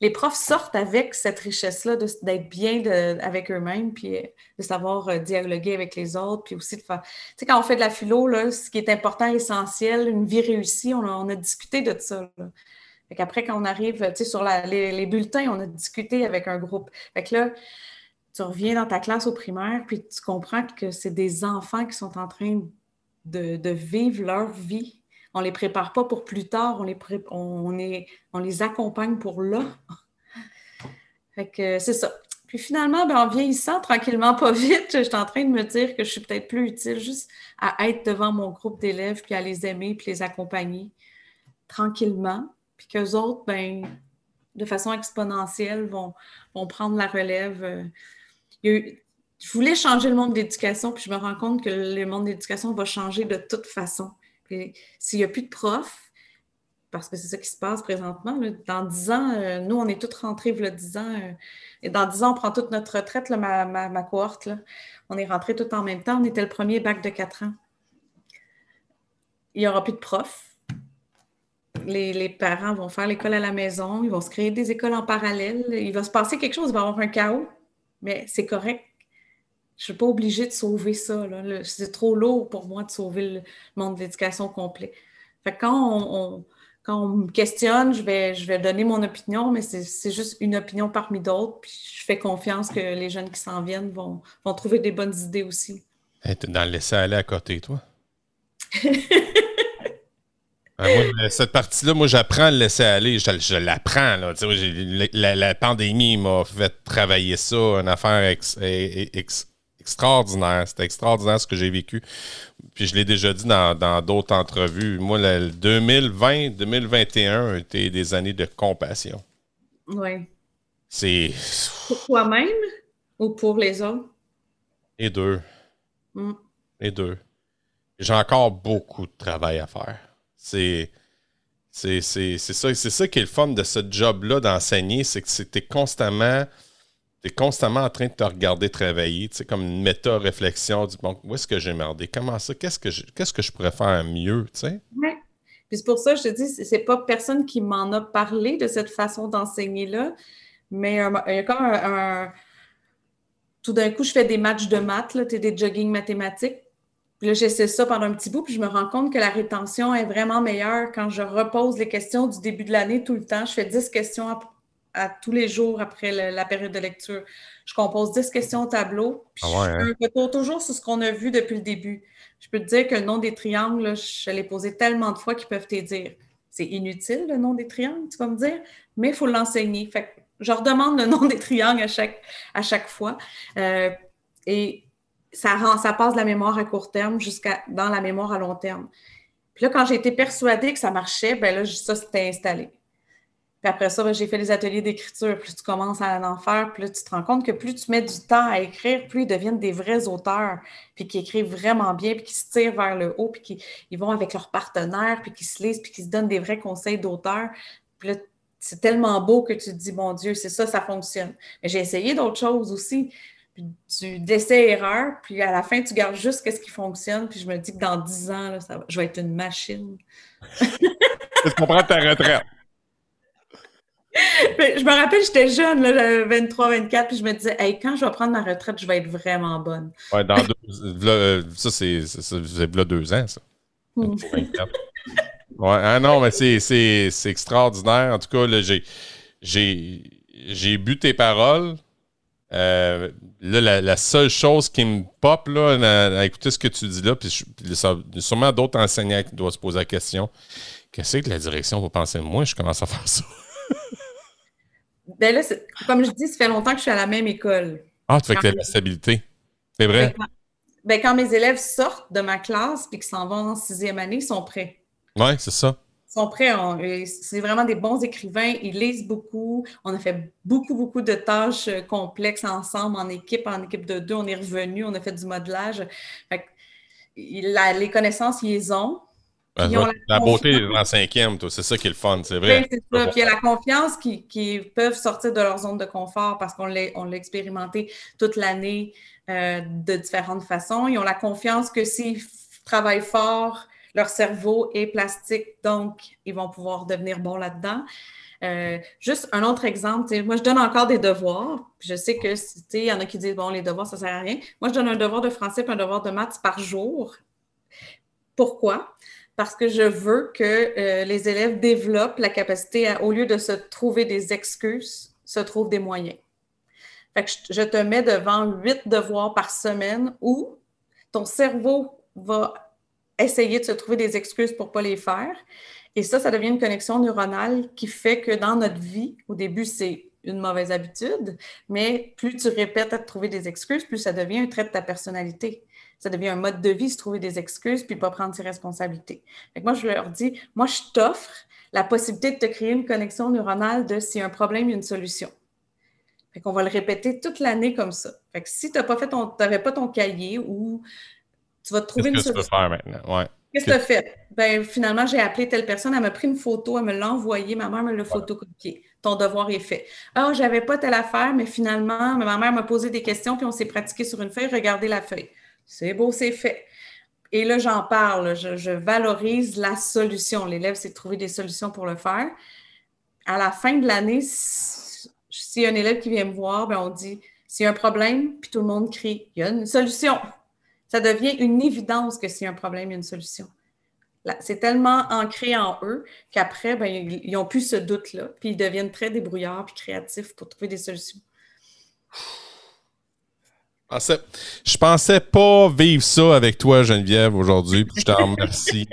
Speaker 2: les, profs sortent avec cette richesse-là d'être bien avec eux-mêmes, puis de savoir euh, dialoguer avec les autres, puis aussi de faire... Tu sais, quand on fait de la philo, ce qui est important, essentiel, une vie réussie, on a, on discuté de ça. Fait qu'après, quand on arrive sur les, bulletins, on a discuté avec un groupe. Fait que là, tu reviens dans ta classe au primaire, puis tu comprends que c'est des enfants qui sont en train de, vivre leur vie. On ne les prépare pas pour plus tard, on les, accompagne pour là. Fait que c'est ça. Puis finalement, ben, en vieillissant tranquillement, pas vite, je suis en train de me dire que je suis peut-être plus utile juste à être devant mon groupe d'élèves, puis à les aimer, puis les accompagner tranquillement puis qu'eux autres, ben, de façon exponentielle, vont, vont prendre la relève. Euh, je voulais changer le monde de l'éducation, puis je me rends compte que le monde de l'éducation va changer de toute façon. S'il n'y a plus de profs, parce que c'est ça qui se passe présentement, dans dix ans, euh, nous, on est tous rentrés, voilà dix ans, euh, et dans dix ans, on prend toute notre retraite, ma, ma, cohorte, on est rentrés tout en même temps, on était le premier bac de quatre ans. Il n'y aura plus de profs les, parents vont faire l'école à la maison, ils vont se créer des écoles en parallèle, il va se passer quelque chose, il va y avoir un chaos, mais c'est correct. Je ne suis pas obligée de sauver ça. C'est trop lourd pour moi de sauver le monde de l'éducation complet. Fait quand on, quand on me questionne, je vais, je vais donner mon opinion, mais c'est juste une opinion parmi d'autres. Puis je fais confiance que les jeunes qui s'en viennent vont, vont trouver des bonnes idées aussi.
Speaker 1: Hey, T'es dans le laisser aller à côté, toi? Ben, cette partie-là, moi, j'apprends à le laisser aller. Je, l'apprends. La, la, pandémie m'a fait travailler ça, une affaire extraordinaire. C'était extraordinaire ce que j'ai vécu. Puis je l'ai déjà dit dans d'autres entrevues. Moi, le 2020, 2021 étaient des années de compassion.
Speaker 2: Oui.
Speaker 1: C'est.
Speaker 2: Pour toi-même ou pour les autres?
Speaker 1: Les deux.
Speaker 2: Mm.
Speaker 1: Les deux. J'ai encore beaucoup de travail à faire. C'est. C'est ça, ça qui est le fun de ce job-là d'enseigner, c'est que c'était constamment tu es constamment en train de te regarder travailler, tu sais, comme une méta-réflexion du bon, où est-ce que j'ai merdé? Comment ça? Qu'est-ce que je, qu'est-ce que je pourrais faire mieux, tu sais?
Speaker 2: Oui. Puis c'est pour ça je te dis, c'est pas personne qui m'en a parlé de cette façon d'enseigner-là, mais il y a comme un. Tout d'un coup, je fais des matchs de maths, là, des jogging mathématiques. Puis là, j'essaie ça pendant un petit bout, puis je me rends compte que la rétention est vraiment meilleure quand je repose les questions du début de l'année tout le temps. Je fais 10 questions à tous les jours après la période de lecture. Je compose 10 questions au tableau, puis ah je fais hein? toujours sur ce qu'on a vu depuis le début. Je peux te dire que le nom des triangles, je l'ai posé tellement de fois qu'ils peuvent te dire c'est inutile le nom des triangles, tu vas me dire, mais il faut l'enseigner. Fait je redemande le nom des triangles à chaque, à chaque fois. Euh, et ça, passe de la mémoire à court terme jusqu'à dans la mémoire à long terme. Puis là, quand j'ai été persuadée que ça marchait, ben là, ça s'était installé. Puis après ça, ben, j'ai fait les ateliers d'écriture. Plus tu commences à en faire, plus tu te rends compte que plus tu mets du temps à écrire, plus ils deviennent des vrais auteurs, puis qui écrivent vraiment bien, puis qui se tirent vers le haut, puis qui ils vont avec leurs partenaires, puis qui se lisent, puis qui se donnent des vrais conseils d'auteur. Puis là, c'est tellement beau que tu te dis, mon Dieu, c'est ça, ça fonctionne. Mais j'ai essayé d'autres choses aussi. Puis tu décès erreur, puis à la fin, tu gardes juste ce qui fonctionne. Puis je me dis que dans dix ans, je vais être une machine.
Speaker 1: tu comprends ta retraite
Speaker 2: je me rappelle, j'étais jeune, là, 23, 24, puis je me disais, hey, quand je vais prendre ma retraite, je vais être vraiment bonne.
Speaker 1: Ouais, dans deux, euh, ça, c'est, là deux ans, ça. Hmm. ouais, ah non, mais c'est, extraordinaire. En tout cas, là, j'ai, j'ai, bu tes paroles. Euh, là, la, seule chose qui me pop là, à, écouter ce que tu dis là, puis sûrement d'autres enseignants qui doivent se poser la question qu'est-ce que la direction va penser de moi? Je commence à faire ça.
Speaker 2: Ben là, comme je dis, ça fait longtemps que je suis à la même école.
Speaker 1: Ah, tu fais que tu as la stabilité. C'est vrai?
Speaker 2: Ben, ben, quand mes élèves sortent de ma classe et qu'ils s'en vont en sixième année, ils sont prêts.
Speaker 1: Oui, c'est ça.
Speaker 2: Ils sont prêts. C'est vraiment des bons écrivains. Ils lisent beaucoup. On a fait beaucoup, beaucoup de tâches euh, complexes ensemble, en équipe, en équipe de deux. On est revenus, on a fait du modelage. les connaissances, ils les ont.
Speaker 1: Ben, la, beauté en cinquième, c'est ça qui est le fun, c'est vrai.
Speaker 2: Oui, c'est ça. Puis il y a la confiance qui, qui, peuvent sortir de leur zone de confort parce qu'on l'a expérimenté toute l'année euh, de différentes façons. Ils ont la confiance que s'ils travaillent fort, leur cerveau est plastique, donc ils vont pouvoir devenir bons là-dedans. Euh, juste un autre exemple, moi je donne encore des devoirs. Je sais que il y en a qui disent bon, les devoirs, ça ne sert à rien. Moi, je donne un devoir de français et un devoir de maths par jour. Pourquoi? parce que je veux que euh, les élèves développent la capacité, à, au lieu de se trouver des excuses, se trouvent des moyens. Fait que je, te mets devant huit devoirs par semaine où ton cerveau va essayer de se trouver des excuses pour ne pas les faire. Et ça, ça devient une connexion neuronale qui fait que dans notre vie, au début, c'est une mauvaise habitude, mais plus tu répètes à te trouver des excuses, plus ça devient un trait de ta personnalité ça devient un mode de vie, se trouver des excuses puis pas prendre ses responsabilités. moi, je leur dis, moi, je t'offre la possibilité de te créer une connexion neuronale de a un problème, une solution. Fait qu'on va le répéter toute l'année comme ça. Fait que si tu n'avais pas, pas ton cahier ou tu vas te trouver
Speaker 1: une solution. Qu'est-ce que tu peux faire maintenant? Ouais.
Speaker 2: Qu'est-ce que tu as fait? Ben, finalement, j'ai appelé telle personne, elle m'a pris une photo, elle me l'a envoyée, ma mère me l'a photocopié. Ton devoir est fait. Ah, j'avais pas telle affaire, mais finalement, ma mère m'a posé des questions, puis on s'est pratiqué sur une feuille, regardez la feuille. C'est beau, c'est fait. Et là, j'en parle, je, valorise la solution. L'élève, c'est de trouver des solutions pour le faire. À la fin de l'année, s'il y a un élève qui vient me voir, ben on dit s'il y a un problème, puis tout le monde crie il y a une solution. Ça devient une évidence que s'il y a un problème, il y a une solution. C'est tellement ancré en eux qu'après, ben, ils n'ont plus ce doute-là, puis ils deviennent très débrouillards puis créatifs pour trouver des solutions.
Speaker 1: Je pensais pas vivre ça avec toi, Geneviève, aujourd'hui. Je t'en remercie.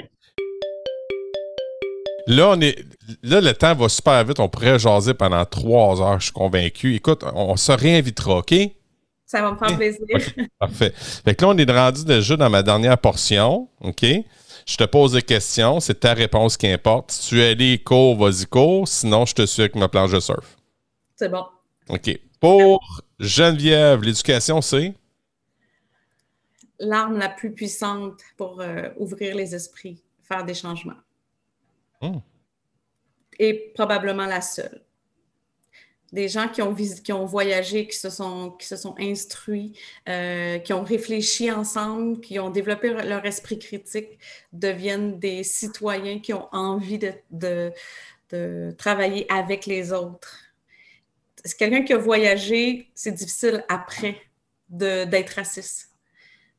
Speaker 1: Là, on est, là, le temps va super vite. On pourrait jaser pendant trois heures, je suis convaincu. Écoute, on, se réinvitera, OK?
Speaker 2: Ça va me faire plaisir.
Speaker 1: parfait. Fait que là, on est rendu déjà dans ma dernière portion. OK? Je te pose des questions. C'est ta réponse qui importe. Si tu es allé cours, vas-y cours. Sinon, je te suis avec ma planche de surf.
Speaker 2: C'est bon.
Speaker 1: OK. Pour Geneviève, l'éducation, c'est?
Speaker 2: L'arme la plus puissante pour euh, ouvrir les esprits, faire des changements.
Speaker 1: Hmm.
Speaker 2: Et probablement la seule des gens qui ont, qui ont voyagé, qui se sont, qui se sont instruits, euh, qui ont réfléchi ensemble, qui ont développé leur esprit critique, deviennent des citoyens qui ont envie de, de, de travailler avec les autres. C'est quelqu'un qui a voyagé, c'est difficile après d'être raciste.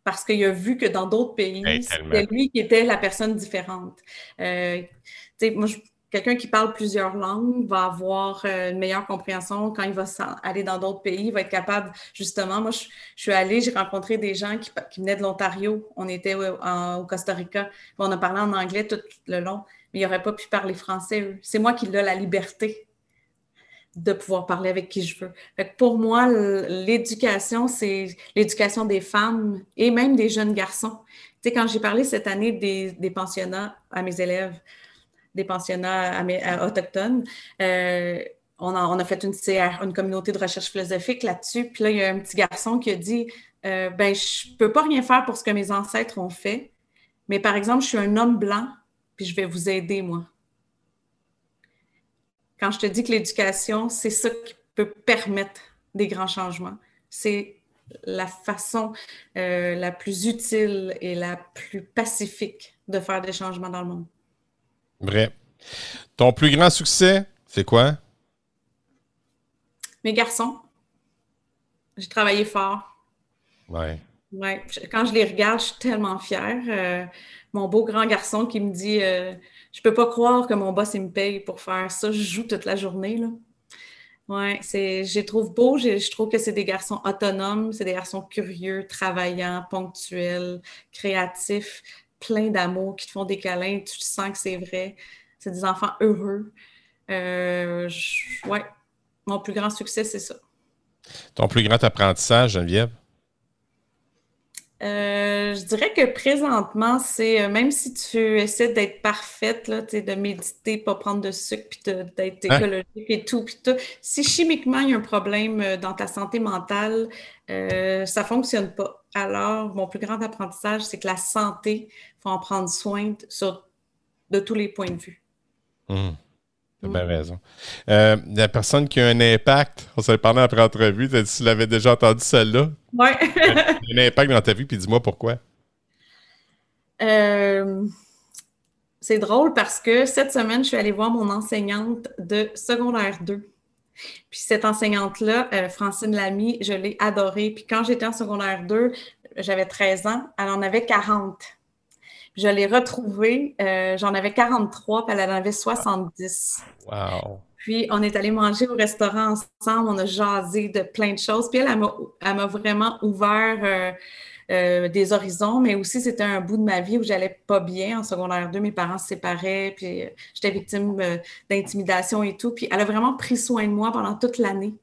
Speaker 2: Parce qu'il a vu que dans d'autres pays, c'était lui qui était la personne différente. Euh, moi, je, quelqu'un qui parle plusieurs langues va avoir euh, une meilleure compréhension quand il va aller dans d'autres pays, il va être capable, justement, moi, je, suis allée, j'ai rencontré des gens qui, venaient de l'Ontario, on était au, Costa Rica, on a parlé en anglais tout le long, mais ils n'auraient pas pu parler français, C'est moi qui ai la liberté de pouvoir parler avec qui je veux. pour moi, l'éducation, c'est l'éducation des femmes et même des jeunes garçons. Tu sais, quand j'ai parlé cette année des pensionnats à mes élèves, des pensionnats autochtones. Euh, on, a, fait une communauté de recherche philosophique là-dessus. Puis là, il y a un petit garçon qui a dit euh, Ben, je peux pas rien faire pour ce que mes ancêtres ont fait, mais par exemple, je suis un homme blanc, puis je vais vous aider, moi. Quand je te dis que l'éducation, c'est ça qui peut permettre des grands changements. C'est la façon euh, la plus utile et la plus pacifique de faire des changements dans le monde.
Speaker 1: Vrai. Ton plus grand succès, c'est quoi?
Speaker 2: Mes garçons. J'ai travaillé fort.
Speaker 1: Ouais.
Speaker 2: Ouais. Quand je les regarde, je suis tellement fière. Euh, mon beau grand garçon qui me dit euh, Je peux pas croire que mon boss il me paye pour faire ça. Je joue toute la journée. Là. Ouais, c'est, je les trouve beaux. Je, trouve que c'est des garçons autonomes, c'est des garçons curieux, travaillants, ponctuels, créatifs plein d'amour, qui te font des câlins, tu sens que c'est vrai. C'est des enfants heureux. Euh, ouais, mon plus grand succès, c'est ça.
Speaker 1: Ton plus grand apprentissage, Geneviève?
Speaker 2: Euh, je dirais que présentement, c'est euh, même si tu essaies d'être parfaite, là, de méditer, pas prendre de sucre, puis d'être hein? écologique et tout, puis tout, si chimiquement il y a un problème dans ta santé mentale, ça ça fonctionne pas. Alors, mon plus grand apprentissage, c'est que la santé, faut en prendre soin de tous les points de vue.
Speaker 1: Hum. Tu as bien raison. Euh, la personne qui a un impact, on s'est parlé après entrevue, tu l'avais déjà entendu celle-là?
Speaker 2: Oui.
Speaker 1: un impact dans ta vie, puis dis-moi pourquoi.
Speaker 2: Euh, c'est drôle parce que cette semaine, je suis allée voir mon enseignante de secondaire 2. Puis cette enseignante-là, euh, Francine Lamy, je l'ai adorée. Puis quand j'étais en secondaire 2, j'avais 13 ans, elle en avait 40. Je l'ai retrouvée, euh, j'en avais 43, puis elle en avait 70.
Speaker 1: Wow!
Speaker 2: Puis on est allé manger au restaurant ensemble, on a jasé de plein de choses. Puis elle, elle m'a vraiment ouvert euh, euh, des horizons, mais aussi c'était un bout de ma vie où j'allais pas bien en secondaire 2. Mes parents se séparaient, puis j'étais victime d'intimidation et tout. Puis elle a vraiment pris soin de moi pendant toute l'année.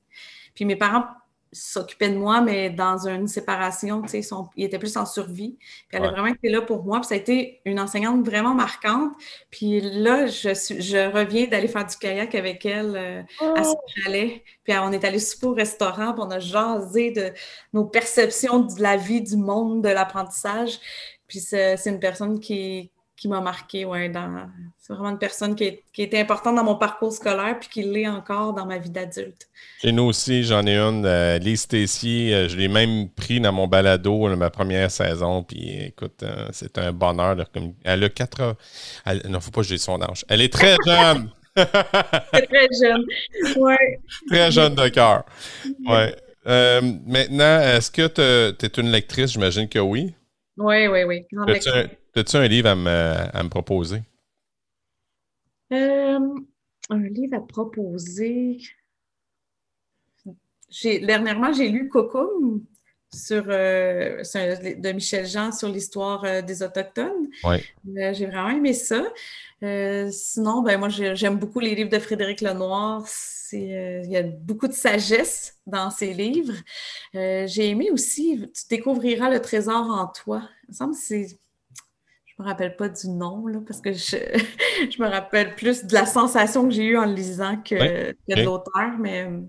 Speaker 2: Puis mes parents s'occupait de moi, mais dans une séparation, tu sais, il était plus en survie. Puis elle a vraiment été là pour moi. Puis ça a été une enseignante vraiment marquante. Puis là, je, suis, je reviens d'aller faire du kayak avec elle euh, à son oh! chalet. Puis on est allé souper au restaurant, puis on a jasé de nos perceptions de la vie, du monde, de l'apprentissage. Puis c'est une personne qui, qui m'a marqué. Ouais, C'est vraiment une personne qui, est, qui, était importante dans mon parcours scolaire puis qui l'est encore dans ma vie d'adulte.
Speaker 1: Chez nous aussi, j'en ai une. Euh, Lise Tessier, euh, je l'ai même pris dans mon balado ma première saison. Puis écoute, euh, c'est un bonheur. elle a quatre ans. Il non, faut pas que j'ai son âge. Elle est très jeune.
Speaker 2: très jeune. Ouais.
Speaker 1: Très jeune de cœur. Ouais. maintenant, est-ce que tu es une lectrice? J'imagine que oui.
Speaker 2: Oui, oui, oui.
Speaker 1: As-tu un livre à me, proposer?
Speaker 2: Euh, un livre à proposer. Dernièrement, j'ai lu Coco sur de Michel Jean sur l'histoire des Autochtones. J'ai vraiment aimé ça. sinon, ben, moi, j'aime beaucoup les livres de Frédéric Lenoir. Il y a beaucoup de sagesse dans ses livres. J'ai aimé aussi Tu découvriras le trésor en toi. Il me semble que c'est je me rappelle pas du nom, là, parce que je, je, me rappelle plus de la sensation que j'ai eue en le lisant que, de l'auteur, mais euh,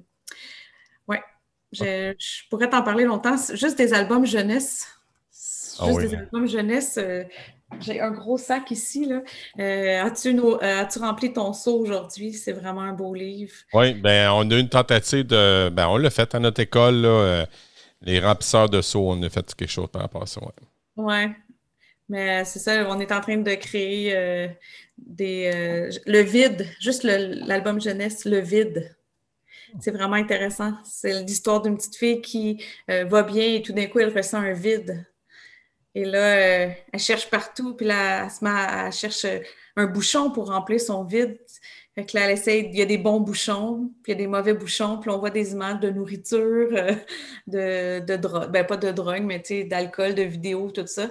Speaker 2: ouais, je, pourrais t'en parler longtemps. Juste des albums jeunesse. Ah juste des albums jeunesse. Euh, j'ai un gros sac ici. Là. Euh, as-tu, as-tu rempli ton seau aujourd'hui? C'est vraiment un beau livre.
Speaker 1: Oui, ben on a eu une tentative de. Ben, on l'a fait à notre école, là, les remplisseurs de seaux, on a fait quelque chose par rapport à ça.
Speaker 2: Ouais. Ouais, mais c'est ça, on est en train de créer euh, des, euh, le vide, juste l'album jeunesse, le vide. C'est vraiment intéressant. C'est l'histoire d'une petite fille qui euh, va bien et tout d'un coup, elle ressent un vide. Et là, elle cherche partout, puis là, elle, cherche un bouchon pour remplir son vide. Fait que là, elle essaie, il y a des bons bouchons, puis il y a des mauvais bouchons, puis on voit des images de nourriture, de, de drogue, ben pas de drogue, mais d'alcool, de vidéos, tout ça.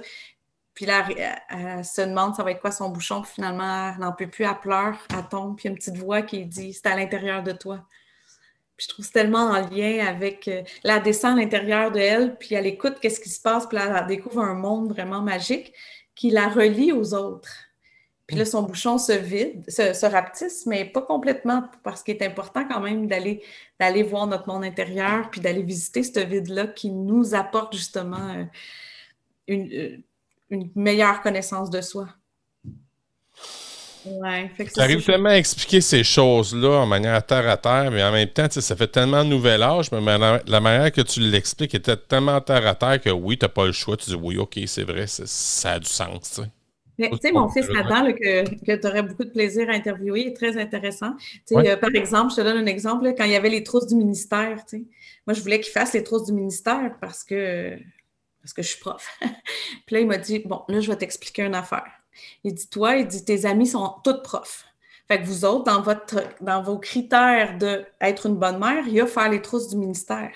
Speaker 2: Puis là, elle, se demande ça va être quoi son bouchon? Finalement, elle n'en peut plus, elle pleure, elle tombe. Puis il y a une petite voix qui dit c'est à l'intérieur de toi. Je trouve c'est tellement en lien avec. Euh, elle descend à l'intérieur de elle, puis elle écoute qu'est-ce qui se passe, puis elle découvre un monde vraiment magique qui la relie aux autres. Puis là, son bouchon se vide, se, rapetisse, mais pas complètement, parce qu'il est important quand même d'aller, d'aller voir notre monde intérieur, puis d'aller visiter ce vide-là qui nous apporte justement euh, une, euh, une meilleure connaissance de soi.
Speaker 1: Ouais, tu arrives tellement à expliquer ces choses-là en manière terre à terre, mais en même temps, ça fait tellement nouvel âge, mais la, manière que tu l'expliques était tellement terre à terre que oui, tu n'as pas le choix. Tu dis oui, OK, c'est vrai, ça a du sens.
Speaker 2: Tu sais, mon fils Adam, que, que tu aurais beaucoup de plaisir à interviewer, est très intéressant. Euh, par exemple, je te donne un exemple, quand il y avait les trousses du ministère, moi, je voulais qu'il fasse les trousses du ministère parce que parce que je suis prof. puis là, il m'a dit Bon, là, je vais t'expliquer une affaire. Il dit Toi, il dit Tes amis sont toutes profs. Fait que vous autres, dans, votre, dans vos critères d'être une bonne mère, il y a faire les trousses du ministère.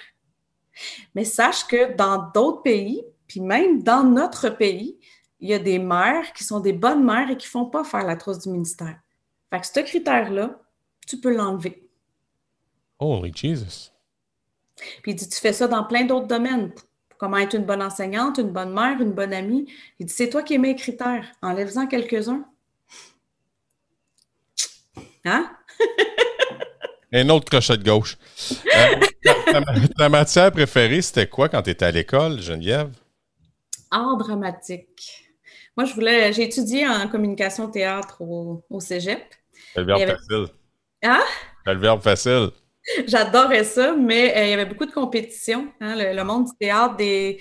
Speaker 2: Mais sache que dans d'autres pays, puis même dans notre pays, il y a des mères qui sont des bonnes mères et qui ne font pas faire la trousse du ministère. Fait que ce critère-là, tu peux l'enlever.
Speaker 1: Holy Jesus.
Speaker 2: Puis il dit, tu fais ça dans plein d'autres domaines comment être une bonne enseignante, une bonne mère, une bonne amie? Il dit, c'est toi qui es mes critères. Enlève-en quelques-uns. Hein?
Speaker 1: Un autre crochet de gauche. Euh, ta, matière préférée, c'était quoi quand tu étais à l'école, Geneviève?
Speaker 2: Art dramatique. Moi, je voulais. J'ai étudié en communication théâtre au, cégep.
Speaker 1: le verbe facile.
Speaker 2: Hein?
Speaker 1: le verbe facile.
Speaker 2: J'adorais ça, mais euh, il y avait beaucoup de compétition. Hein, le, monde du théâtre, des...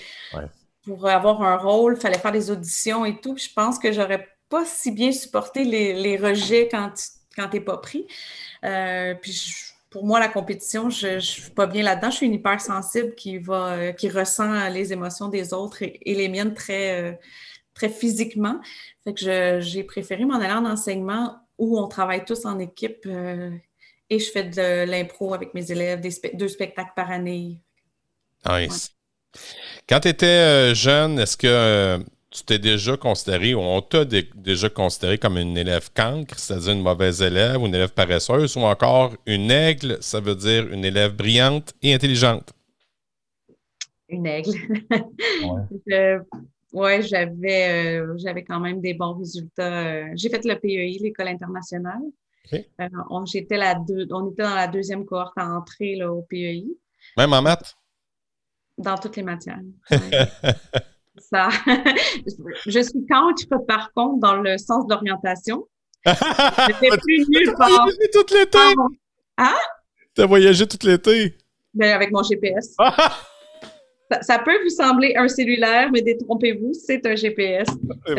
Speaker 2: pour avoir un rôle, il fallait faire des auditions et tout. je pense que j'aurais pas si bien supporté les, rejets quand tu n'es pas pris. Euh, puis pour moi, la compétition, je ne suis pas bien là-dedans. Je suis une hypersensible qui va, euh, qui ressent les émotions des autres et, les miennes très, très physiquement. Fait que j'ai préféré m'en aller en enseignement où on travaille tous en équipe et je fais de l'impro avec mes élèves, deux spectacles par année.
Speaker 1: Nice. Quand tu étais euh, jeune, est-ce que euh, tu t'es déjà considéré ou on t'a déjà considéré comme une élève cancre, c'est-à-dire une mauvaise élève ou une élève paresseuse, ou encore une aigle, ça veut dire une élève brillante et intelligente?
Speaker 2: Une aigle. ouais. Oui, j'avais, euh, j'avais quand même des bons résultats. J'ai fait le PEI, l'École internationale. Euh, on, était la on était dans la deuxième cohorte à entrer au PEI.
Speaker 1: Même en maths?
Speaker 2: Dans toutes les matières. Ça. je suis contre, par contre, dans le sens d'orientation. J'étais plus nulle part.
Speaker 1: voyagé tout l'été!
Speaker 2: Hein?
Speaker 1: T'as voyagé tout l'été?
Speaker 2: Ben, avec mon GPS. Ça, peut vous sembler un cellulaire, mais détrompez-vous, c'est un GPS.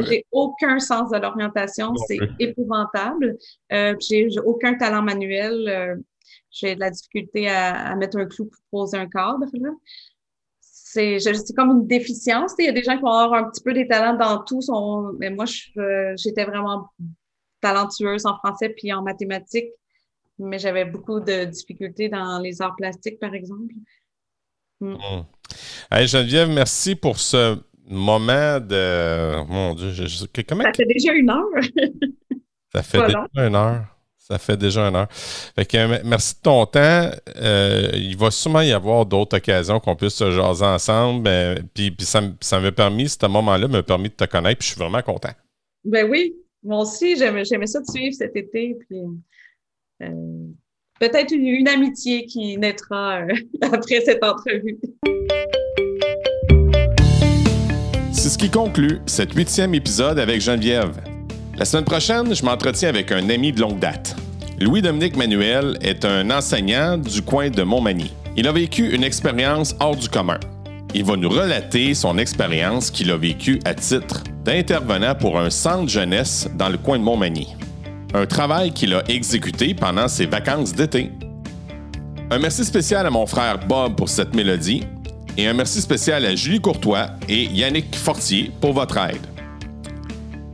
Speaker 2: J'ai aucun sens de l'orientation, c'est épouvantable. Euh, j'ai aucun talent manuel. Euh, j'ai de la difficulté à, mettre un clou pour poser un cadre. C'est comme une déficience. Il y a des gens qui vont avoir un petit peu des talents dans tout. mais moi, j'étais vraiment talentueuse en français puis en mathématiques, mais j'avais beaucoup de difficultés dans les arts plastiques, par exemple. Mm.
Speaker 5: Hey, Geneviève, merci pour ce moment de. Mon Dieu, je, je- comment.
Speaker 2: Ça fait déjà une heure.
Speaker 5: Ça fait déjà une heure. Ça fait déjà une heure. Fait que merci de ton temps. Euh, il va sûrement y avoir d'autres occasions qu'on puisse se jaser ensemble. euh, puis puis ça, m'a permis, ce moment-là m'a permis de te connaître. Puis je suis vraiment content.
Speaker 2: Ben oui, moi aussi, j'aimais j'aimais ça de suivre cet été. Puis euh, peut-être une, amitié qui naîtra euh, après cette entrevue.
Speaker 1: C'est ce qui conclut cet huitième épisode avec Geneviève. La semaine prochaine, je m'entretiens avec un ami de longue date. Louis-Dominique Manuel est un enseignant du coin de Montmagny. Il a vécu une expérience hors du commun. Il va nous relater son expérience qu'il a vécue à titre d'intervenant pour un centre jeunesse dans le coin de Montmagny. Un travail qu'il a exécuté pendant ses vacances d'été. Un merci spécial à mon frère Bob pour cette mélodie et un merci spécial à Julie Courtois et Yannick Fortier pour votre aide.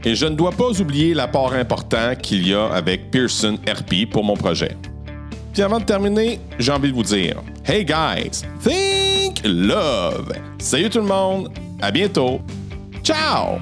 Speaker 1: Et je ne dois pas oublier l'apport important qu'il y a avec Pearson RP pour mon projet. Puis avant de terminer, j'ai envie de vous dire Hey guys, think love! Salut tout le monde, à bientôt! Ciao!